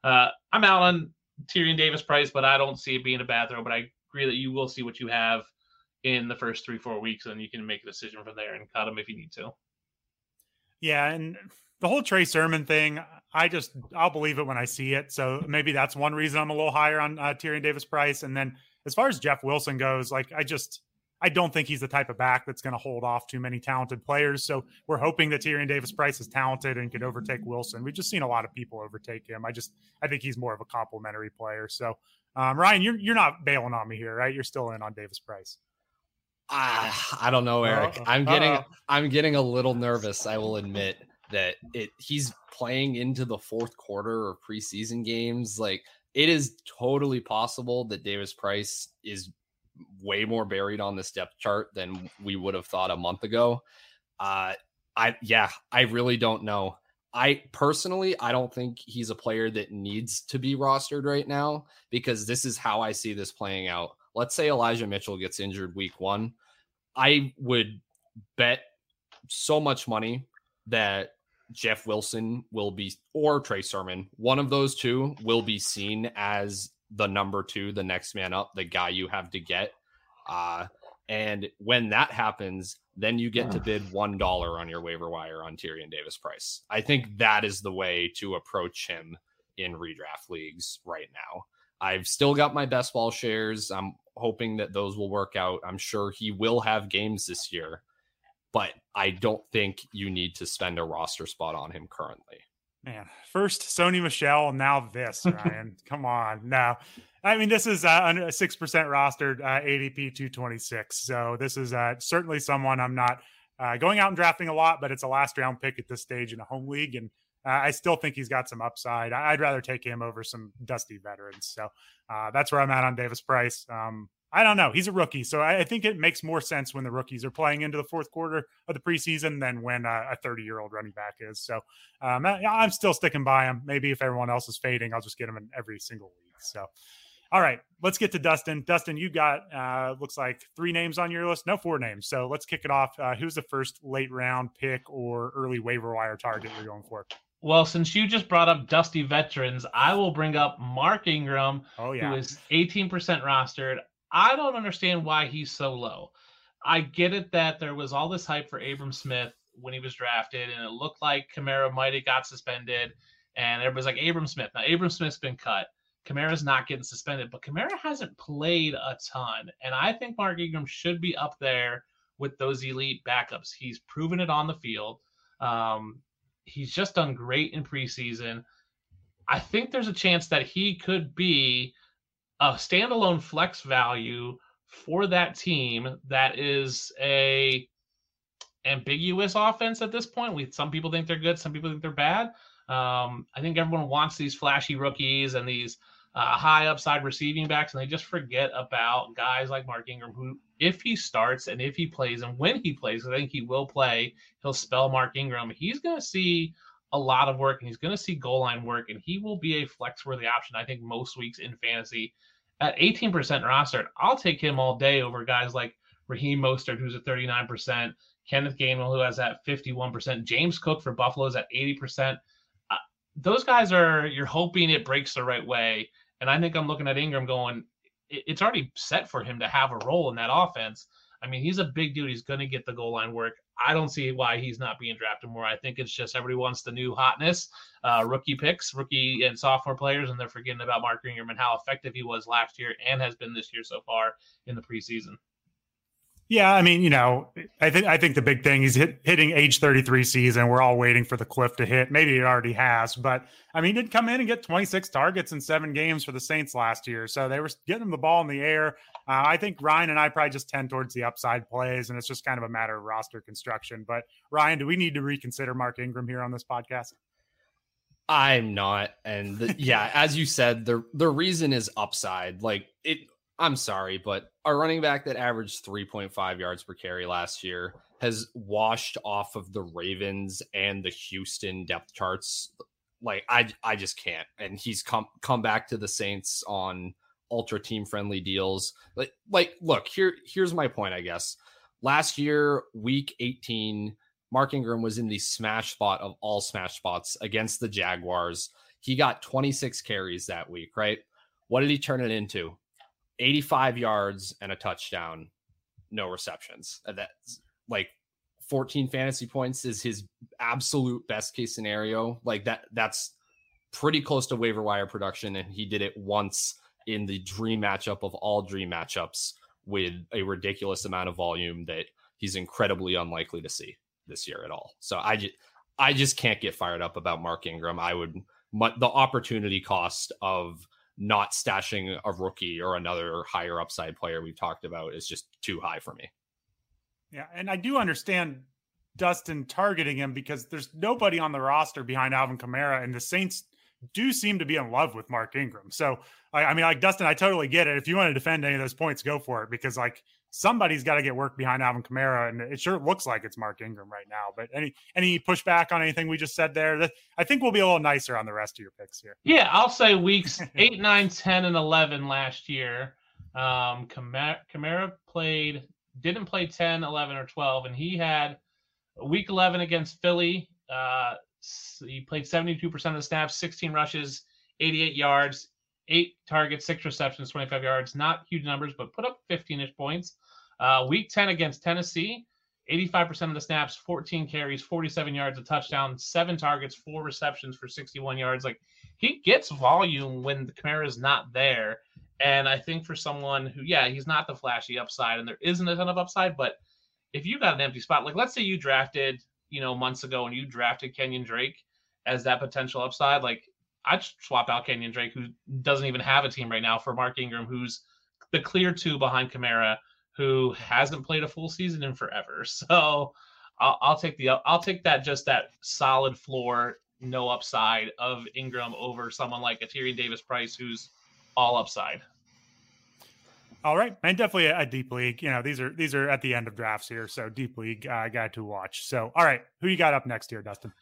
uh, I'm out on Tyrion Davis price, but I don't see it being a bad throw. But I agree that you will see what you have in the first three, four weeks, and you can make a decision from there and cut him if you need to. Yeah, and the whole Trey Sermon thing, I just I'll believe it when I see it. So maybe that's one reason I'm a little higher on uh, Tyrion Davis price. And then as far as Jeff Wilson goes, like I just I don't think he's the type of back that's going to hold off too many talented players. So we're hoping that Tyrion Davis Price is talented and can overtake Wilson. We've just seen a lot of people overtake him. I just I think he's more of a complementary player. So um, Ryan, you're you're not bailing on me here, right? You're still in on Davis Price. Ah, I don't know, Erik. Uh-oh. I'm getting Uh-oh. I'm getting a little nervous. I will admit that it he's playing into the fourth quarter of preseason games. Like it is totally possible that Davis Price is way more buried on this depth chart than we would have thought a month ago. Uh, I yeah, I really don't know. I personally, I don't think he's a player that needs to be rostered right now because this is how I see this playing out. Let's say Elijah Mitchell gets injured week one. I would bet so much money that Jeff Wilson will be, or Trey Sermon, one of those two will be seen as the number two, the next man up, the guy you have to get. Uh, and when that happens, then you get to bid one dollar on your waiver wire on Tyrion Davis price. I think that is the way to approach him in redraft leagues right now. I've still got my best ball shares. I'm hoping that those will work out. I'm sure he will have games this year, but I don't think you need to spend a roster spot on him currently. Man, first Sony Michel, now this, Ryan. Come on. now. I mean, this is uh, a 6% rostered uh, ADP 226. So this is uh, certainly someone I'm not uh, going out and drafting a lot, but it's a last round pick at this stage in a home league. And uh, I still think he's got some upside. I'd rather take him over some dusty veterans. So uh, that's where I'm at on Davis Price. Um, I don't know. He's a rookie, so I, think it makes more sense when the rookies are playing into the fourth quarter of the preseason than when uh, a 30 year old running back is. So um, I, am still sticking by him. Maybe if everyone else is fading, I'll just get him in every single week. So, all right, let's get to Dustin. Dustin, you got uh, looks like three names on your list. No, four names. So let's kick it off. Uh, who's the first late round pick or early waiver wire target you're going for? Well, since you just brought up dusty veterans, I will bring up Mark Ingram, oh, yeah. who is 18% rostered. I don't understand why he's so low. I get it that there was all this hype for Abram Smith when he was drafted, and it looked like Kamara might have got suspended, and everybody's like Abram Smith. Now Abram Smith's been cut. Kamara's not getting suspended, but Kamara hasn't played a ton, and I think Mark Ingram should be up there with those elite backups. He's proven it on the field. Um, he's just done great in preseason. I think there's a chance that he could be a standalone flex value for that team that is a ambiguous offense at this point. We some people think they're good, some people think they're bad. Um, I think everyone wants these flashy rookies and these uh, high upside receiving backs, and they just forget about guys like Mark Ingram, who, if he starts and if he plays and when he plays, I think he will play, he'll spell Mark Ingram. He's going to see a lot of work and he's going to see goal line work, and he will be a flex worthy option, I think, most weeks in fantasy at 18% rostered, I'll take him all day over guys like Raheem Mostert, who's at 39%, Kenneth Gainwell, who has that 51%, James Cook for Buffalo is at 80%. Uh, those guys are you're hoping it breaks the right way. And I think I'm looking at Ingram going, it's already set for him to have a role in that offense. I mean, he's a big dude. He's going to get the goal line work. I don't see why he's not being drafted more. I think it's just everybody wants the new hotness, uh, rookie picks, rookie and sophomore players, and they're forgetting about Mark Ingram and how effective he was last year and has been this year so far in the preseason. Yeah, I mean, you know, I think I think the big thing is hit, hitting age 33 season. We're all waiting for the cliff to hit. Maybe it already has, but I mean, he did come in and get 26 targets in seven games for the Saints last year. So they were getting him the ball in the air. Uh, I think Ryan and I probably just tend towards the upside plays, and it's just kind of a matter of roster construction. But Ryan, do we need to reconsider Mark Ingram here on this podcast? I'm not, and the, yeah, as you said, the the reason is upside. Like it, I'm sorry, but our running back that averaged 3.5 yards per carry last year has washed off of the Ravens and the Houston depth charts. Like I I just can't. And he's come come back to the Saints on ultra team friendly deals. Like like look, here here's my point, I guess. Last year, week 18, Mark Ingram was in the smash spot of all smash spots against the Jaguars. He got 26 carries that week, right? What did he turn it into? 85 yards and a touchdown, no receptions. That's like 14 fantasy points is his absolute best case scenario. Like that, that's pretty close to waiver wire production. And he did it once in the dream matchup of all dream matchups with a ridiculous amount of volume that he's incredibly unlikely to see this year at all. So I just, I just can't get fired up about Mark Ingram. I would, the opportunity cost of not stashing a rookie or another higher upside player we've talked about is just too high for me. Yeah, and I do understand Dustin targeting him because there's nobody on the roster behind Alvin Kamara, and the Saints do seem to be in love with Mark Ingram. So, I, I mean, like Dustin, I totally get it. If you want to defend any of those points, go for it because like somebody's got to get work behind Alvin Kamara, and it sure looks like it's Mark Ingram right now. But any any pushback on anything we just said there? That I think we'll be a little nicer on the rest of your picks here. Yeah, I'll say weeks 8, 9, 10, and 11 last year. Um, Kamara, Kamara played, didn't play 10, 11, or 12, and he had week 11 against Philly. Uh, he played 72% of the snaps, 16 rushes, 88 yards, eight targets, six receptions, 25 yards. Not huge numbers, but put up 15 ish points. Uh, week 10 against Tennessee, 85% of the snaps, 14 carries, 47 yards, a touchdown, seven targets, four receptions for 61 yards. Like he gets volume when the Kamara is not there. And I think for someone who, yeah, he's not the flashy upside and there isn't a ton of upside, but if you got an empty spot, like let's say you drafted, you know, months ago and you drafted Kenyan Drake as that potential upside, like I'd swap out Kenyan Drake, who doesn't even have a team right now, for Mark Ingram, who's the clear two behind Kamara, who hasn't played a full season in forever. So I'll, I'll take the I'll take that just that solid floor, no upside of Ingram over someone like a Tyrion Davis Price, who's all upside. All right, and definitely a, a, deep league. You know, these are these are at the end of drafts here, so deep league uh, guy to watch. So, all right, who you got up next here, Dustin?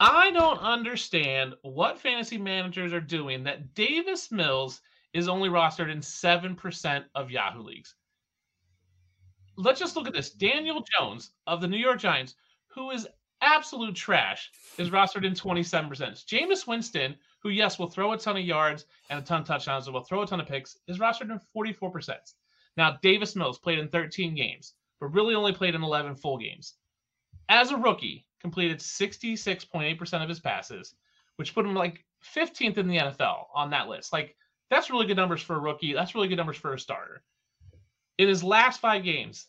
I don't understand what fantasy managers are doing that Davis Mills is only rostered in 7% of Yahoo leagues. Let's just look at this. Daniel Jones of the New York Giants, who is absolute trash, is rostered in 27%. Jameis Winston, who, yes, will throw a ton of yards and a ton of touchdowns and will throw a ton of picks, is rostered in 44%. Now, Davis Mills played in 13 games, but really only played in 11 full games. As a rookie, completed 66.8% of his passes, which put him like 15th in the NFL on that list. Like, that's really good numbers for a rookie. That's really good numbers for a starter. In his last five games,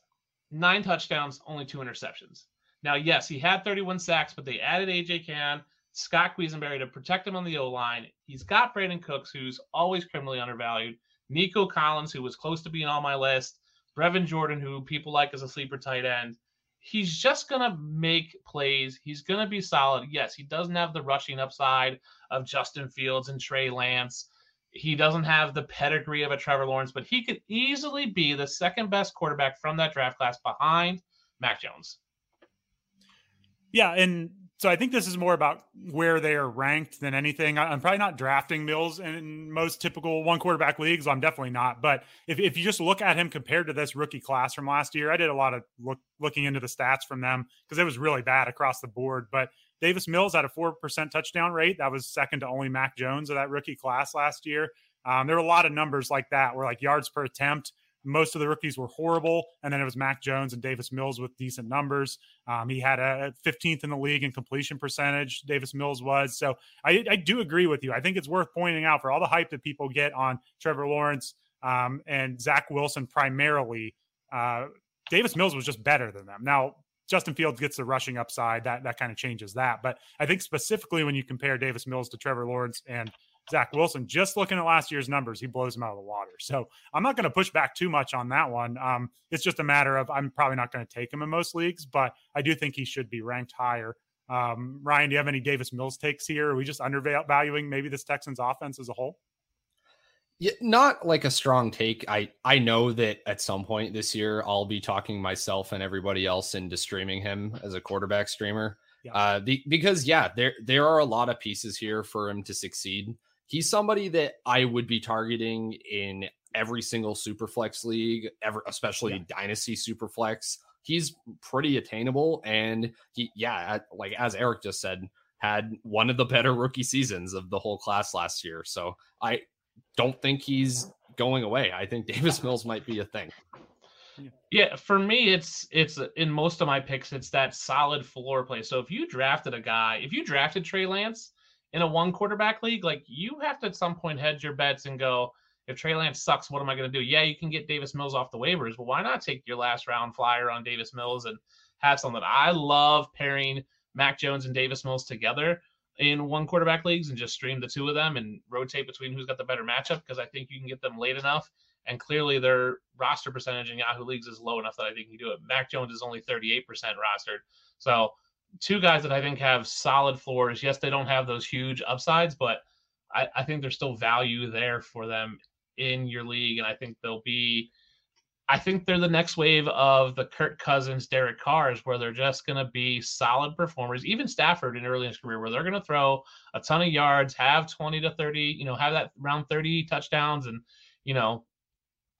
nine touchdowns, only two interceptions. Now, yes, he had 31 sacks, but they added AJ Cann, Scott Quessenberry to protect him on the O line. He's got Brandin Cooks, who's always criminally undervalued, Nico Collins, who was close to being on my list, Brevin Jordan, who people like as a sleeper tight end he's just going to make plays. He's going to be solid. Yes, he doesn't have the rushing upside of Justin Fields and Trey Lance. He doesn't have the pedigree of a Trevor Lawrence, but he could easily be the second best quarterback from that draft class behind Mac Jones. Yeah, and so I think this is more about where they are ranked than anything. I'm probably not drafting Mills in most typical one quarterback leagues. I'm definitely not. But if, if you just look at him compared to this rookie class from last year, I did a lot of look, looking into the stats from them because it was really bad across the board. But Davis Mills had a 4% touchdown rate. That was second to only Mac Jones of that rookie class last year. Um, there were a lot of numbers like that where like yards per attempt, most of the rookies were horrible. And then it was Mac Jones and Davis Mills with decent numbers. Um, he had a 15th in the league in completion percentage. Davis Mills was. So I, I, do agree with you. I think it's worth pointing out for all the hype that people get on Trevor Lawrence um, and Zach Wilson primarily. Uh, Davis Mills was just better than them. Now, Justin Fields gets the rushing upside. That that kind of changes that. But I think specifically when you compare Davis Mills to Trevor Lawrence and Zach Wilson, just looking at last year's numbers, he blows him out of the water. So I'm not going to push back too much on that one. Um, it's just a matter of I'm probably not going to take him in most leagues, but I do think he should be ranked higher. Um, Ryan, do you have any Davis Mills takes here? Are we just undervaluing maybe this Texans offense as a whole? Yeah, not like a strong take. I I know that at some point this year I'll be talking myself and everybody else into streaming him as a quarterback streamer. Yeah. Uh, the, because yeah, there there are a lot of pieces here for him to succeed. He's somebody that I would be targeting in every single superflex league, ever especially yeah. dynasty superflex. He's pretty attainable, and he yeah, like as Erik just said, had one of the better rookie seasons of the whole class last year. So I don't think he's going away. I think Davis Mills might be a thing. Yeah, for me, it's it's in most of my picks, it's that solid floor play. So if you drafted a guy, if you drafted Trey Lance in a one quarterback league, like you have to at some point hedge your bets and go, if Trey Lance sucks, what am I going to do? Yeah, you can get Davis Mills off the waivers, but why not take your last round flyer on Davis Mills and have something? I love pairing Mac Jones and Davis Mills together in one quarterback leagues and just stream the two of them and rotate between who's got the better matchup because I think you can get them late enough. And clearly their roster percentage in Yahoo leagues is low enough that I think you do it. Mac Jones is only 38% rostered. So two guys that I think have solid floors. Yes, they don't have those huge upsides, but I, I think there's still value there for them in your league. And I think they'll be I think they're the next wave of the Kirk Cousins, Derek Carrs, where they're just going to be solid performers. Even Stafford in early in his career, where they're going to throw a ton of yards, have 20 to 30, you know, have that around 30 touchdowns and, you know,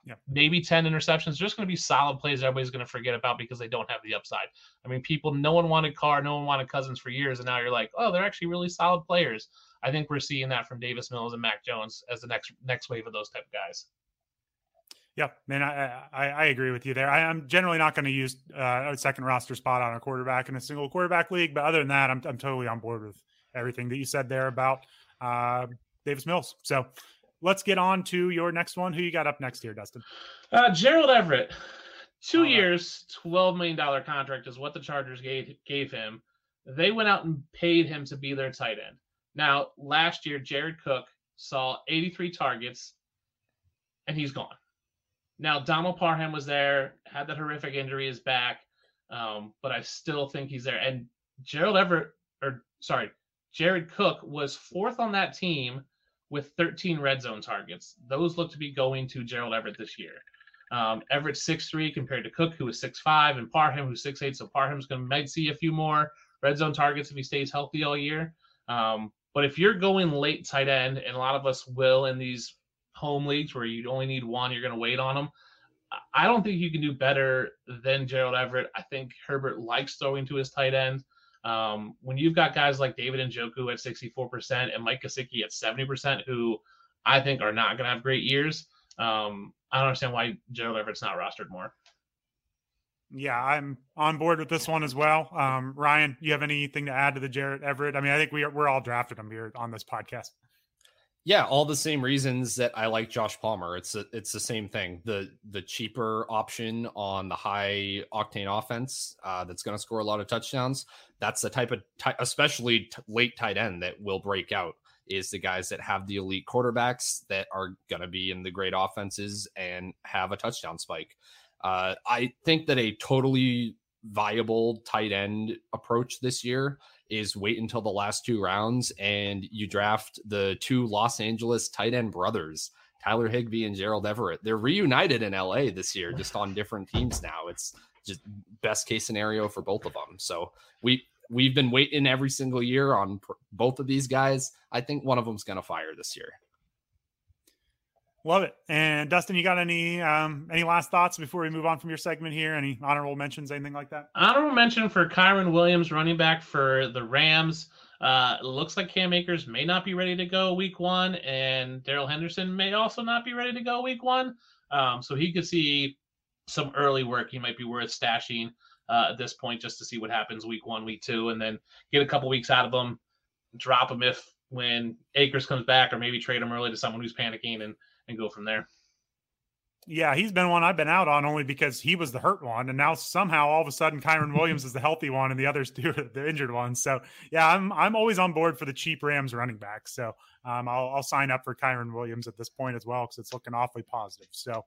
yeah. maybe 10 interceptions. Just going to be solid plays everybody's going to forget about because they don't have the upside. I mean, people, no one wanted Carr, no one wanted Cousins for years. And now you're like, oh, they're actually really solid players. I think we're seeing that from Davis Mills and Mac Jones as the next next wave of those type of guys. Yeah, man, I, I, I agree with you there. I, am generally not going to use uh, a second roster spot on a quarterback in a single quarterback league, but other than that, I'm I'm totally on board with everything that you said there about uh, Davis Mills. So let's get on to your next one. Who you got up next here, Dustin? Uh, Gerald Everett, two right. years, twelve million dollar contract is what the Chargers gave gave him. They went out and paid him to be their tight end. Now, last year, Jared Cook saw 83 targets, and he's gone. Now, Donald Parham was there, had that horrific injury, is back, um, but I still think he's there. And Gerald Everett, or sorry, Jared Cook was fourth on that team with 13 red zone targets. Those look to be going to Gerald Everett this year. Um, Everett 6'3 compared to Cook, who is was 6'5, and Parham, who's 6'8. So Parham's going to might see a few more red zone targets if he stays healthy all year. Um, but if you're going late tight end, and a lot of us will in these home leagues where you only need one, you're going to wait on them. I don't think you can do better than Gerald Everett. I think Herbert likes throwing to his tight end. Um, when you've got guys like David Njoku at 64% and Mike Gesicki at 70%, who I think are not going to have great years, um, I don't understand why Gerald Everett's not rostered more. Yeah, I'm on board with this one as well. Um, Ryan, you have anything to add to the Jared Everett? I mean, I think we are, we're all drafted him here on this podcast. Yeah, all the same reasons that I like Josh Palmer. It's a, it's the same thing. The the cheaper option on the high octane offense uh, that's going to score a lot of touchdowns. That's the type of t- especially t- late tight end that will break out is the guys that have the elite quarterbacks that are going to be in the great offenses and have a touchdown spike. Uh, I think that a totally viable tight end approach this year is wait until the last two rounds and you draft the two Los Angeles tight end brothers, Tyler Higbee and Gerald Everett. They're reunited in LA this year, just on different teams now. It's just best case scenario for both of them. So we we've been waiting every single year on pr- both of these guys. I think one of them's going to fire this year. Love it. And Dustin, you got any um, any last thoughts before we move on from your segment here? Any honorable mentions, anything like that? Honorable mention for Kyren Williams, running back for the Rams. Uh, looks like Cam Akers may not be ready to go week one, and Darrell Henderson may also not be ready to go week one. Um, so he could see some early work. He might be worth stashing uh, at this point just to see what happens week one, week two, and then get a couple weeks out of him, drop him if when Akers comes back, or maybe trade him early to someone who's panicking and and go from there. Yeah, he's been one I've been out on only because he was the hurt one, and now somehow all of a sudden Kyren Williams is the healthy one, and the others are the injured ones. So yeah, I'm I'm always on board for the cheap Rams running back. So um, I'll I'll sign up for Kyren Williams at this point as well because it's looking awfully positive. So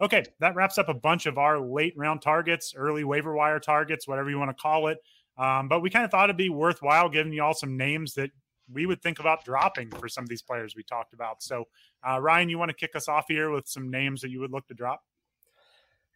okay, that wraps up a bunch of our late round targets, early waiver wire targets, whatever you want to call it. Um, but we kind of thought it'd be worthwhile giving you all some names that we would think about dropping for some of these players we talked about. So, uh, Ryan, you want to kick us off here with some names that you would look to drop?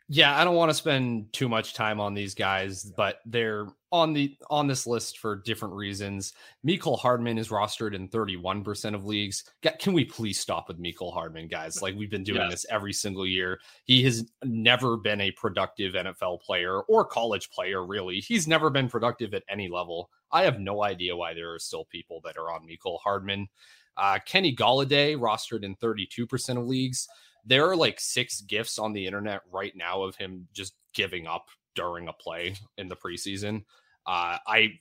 Yeah, I don't want to spend too much time on these guys, but they're on the on this list for different reasons. Mecole Hardman is rostered in 31% of leagues. Can we please stop with Mecole Hardman, guys? Like we've been doing yes. this every single year. He has never been a productive NFL player or college player, really. He's never been productive at any level. I have no idea why there are still people that are on Mecole Hardman. Uh, Kenny Golladay rostered in 32% of leagues there are like six gifs on the internet right now of him just giving up during a play in the preseason. Uh, I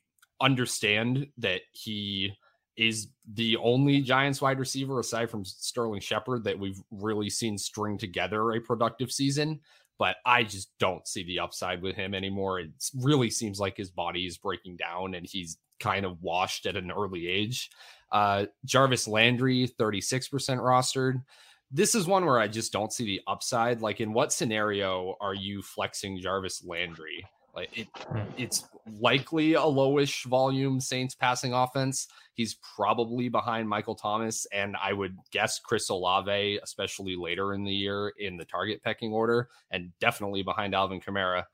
understand that he is the only Giants wide receiver aside from Sterling Shepard that we've really seen string together a productive season. But I just don't see the upside with him anymore. It really seems like his body is breaking down and he's kind of washed at an early age. Uh, Jarvis Landry, 36% rostered this is one where I just don't see the upside. Like, in what scenario are you flexing Jarvis Landry? Like, it, hmm. it's likely a lowish volume Saints passing offense. He's probably behind Michael Thomas, and I would guess Chris Olave, especially later in the year in the target pecking order, and definitely behind Alvin Kamara.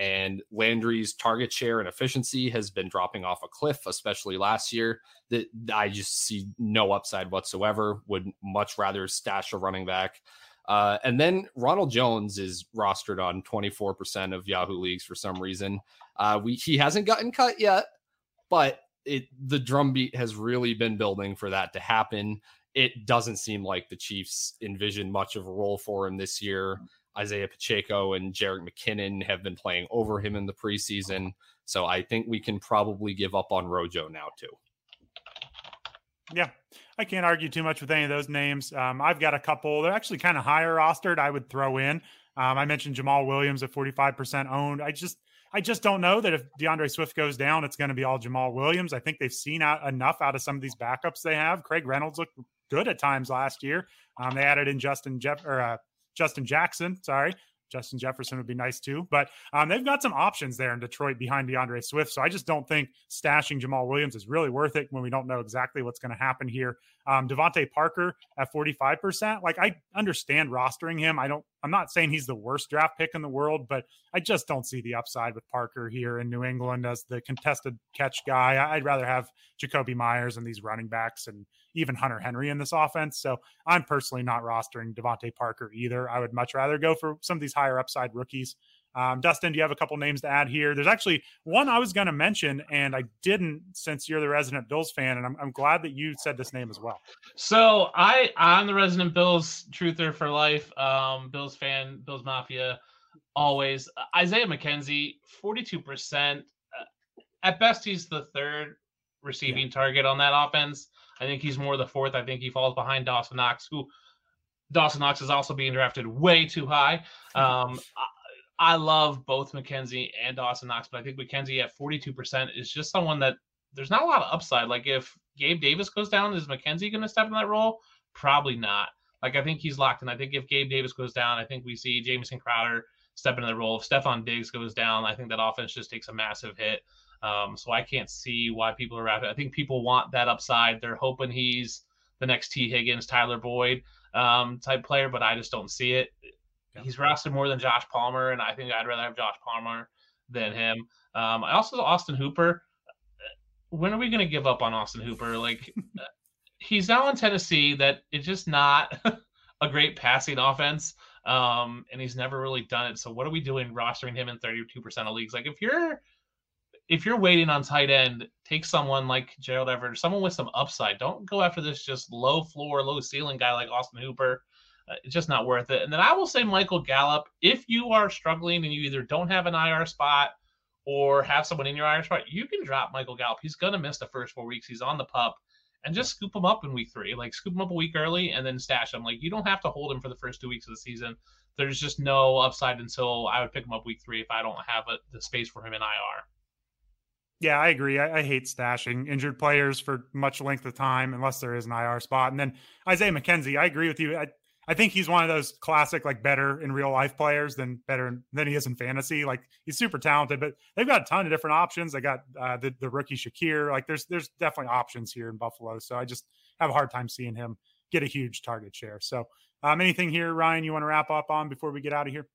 And Landry's target share and efficiency has been dropping off a cliff, especially last year. That I just see no upside whatsoever. Would much rather stash a running back. Uh, and then Ronald Jones is rostered on 24% of Yahoo leagues for some reason. Uh, we he hasn't gotten cut yet, but it the drumbeat has really been building for that to happen. It doesn't seem like the Chiefs envision much of a role for him this year. Isaiah Pacheco and Jerick McKinnon have been playing over him in the preseason. So I think we can probably give up on Rojo now, too. Yeah, I can't argue too much with any of those names. Um, I've got a couple. They're actually kind of higher rostered. I would throw in. Um, I mentioned Jamaal Williams at 45% owned. I just, I just don't know that if D'Andre Swift goes down, it's going to be all Jamaal Williams. I think they've seen out enough out of some of these backups they have. Craig Reynolds looked good at times last year. Um, they added in Justin Jeff or uh, Justin Jackson. Sorry. Justin Jefferson would be nice too. But um, they've got some options there in Detroit behind D'Andre Swift. So I just don't think stashing Jamaal Williams is really worth it when we don't know exactly what's going to happen here. Um, Parker at 45%. Like I understand rostering him. I don't, I'm not saying he's the worst draft pick in the world, but I just don't see the upside with Parker here in New England as the contested catch guy. I'd rather have Jakobi Meyers and these running backs and even Hunter Henry in this offense. So I'm personally not rostering DeVante Parker either. I would much rather go for some of these higher upside rookies. Um, Dustin, do you have a couple names to add here? There's actually one I was going to mention, and I didn't since you're the resident Bills fan, and I'm, I'm glad that you said this name as well. So I I'm the resident Bills truther for life. Um, Bills fan, Bills Mafia, always. Isaiah McKenzie, 42 percent. Uh, at best, he's the third receiving yeah. target on that offense. I think he's more the fourth. I think he falls behind Dawson Knox, who Dawson Knox is also being drafted way too high. Um, I, love both McKenzie and Dawson Knox, but I think McKenzie at 42% is just someone that there's not a lot of upside. Like if Gabe Davis goes down, is McKenzie going to step in that role? Probably not. Like I think he's locked in. I think if Gabe Davis goes down, I think we see Jamison Crowder step into the role. If Stefon Diggs goes down, I think that offense just takes a massive hit. Um, so I can't see why people are rapid. I think people want that upside. They're hoping he's the next Tee Higgins, Tyler Boyd um, type player, but I just don't see it. He's rostered more than Josh Palmer, and I think I'd rather have Josh Palmer than him. Um, I also Austin Hooper. When are we going to give up on Austin Hooper? Like, he's now in Tennessee. That it's just not a great passing offense. Um, and he's never really done it. So what are we doing rostering him in 32% of leagues? Like if you're if you're waiting on tight end, take someone like Gerald Everett, someone with some upside. Don't go after this just low floor, low ceiling guy like Austin Hooper. Uh, it's just not worth it. And then I will say Michael Gallup. If you are struggling and you either don't have an IR spot or have someone in your IR spot, you can drop Michael Gallup. He's gonna miss the first four weeks. He's on the pup, and just scoop him up in week three. Like scoop him up a week early and then stash him. Like you don't have to hold him for the first two weeks of the season. There's just no upside until I would pick him up week three if I don't have a, the space for him in IR. Yeah, I agree. I, I, hate stashing injured players for much length of time unless there is an IR spot. And then Isaiah McKenzie, I agree with you. I, I think he's one of those classic, like better in real life players than better than he is in fantasy. Like he's super talented, but they've got a ton of different options. They got uh, the the rookie Shakir. Like there's there's definitely options here in Buffalo. So I just have a hard time seeing him get a huge target share. So um, anything here, Ryan, you want to wrap up on before we get out of here?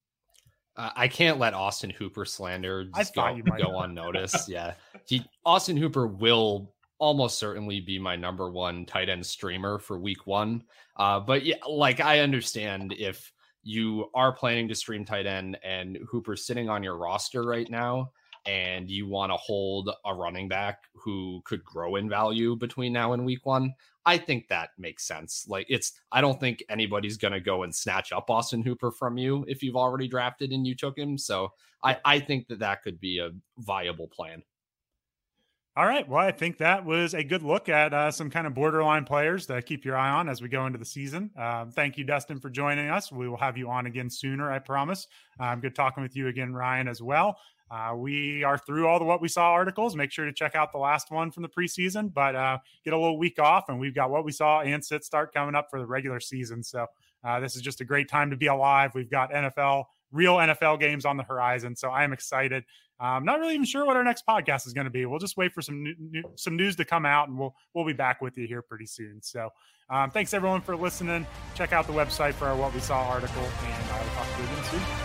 Uh, I can't let Austin Hooper slander go, go unnoticed. yeah, he, Austin Hooper will almost certainly be my number one tight end streamer for week one. Uh, but yeah, like I understand if you are planning to stream tight end and Hooper's sitting on your roster right now and you want to hold a running back who could grow in value between now and week one, I think that makes sense. Like it's, I don't think anybody's going to go and snatch up Austin Hooper from you if you've already drafted and you took him. So I, I think that that could be a viable plan. All right. Well, I think that was a good look at uh, some kind of borderline players to keep your eye on as we go into the season. Um, thank you, Dustin, for joining us. We will have you on again sooner, I promise. Um, good talking with you again, Ryan, as well. Uh, we are through all the what we saw articles. Make sure to check out the last one from the preseason, but uh, get a little week off, and we've got what we saw and sit start coming up for the regular season. So uh, this is just a great time to be alive. We've got NFL, real NFL games on the horizon. So I am excited. I'm not really even sure what our next podcast is going to be. We'll just wait for some new, some news to come out, and we'll we'll be back with you here pretty soon. So, um, thanks everyone for listening. Check out the website for our what we saw article, and I will talk to you again soon.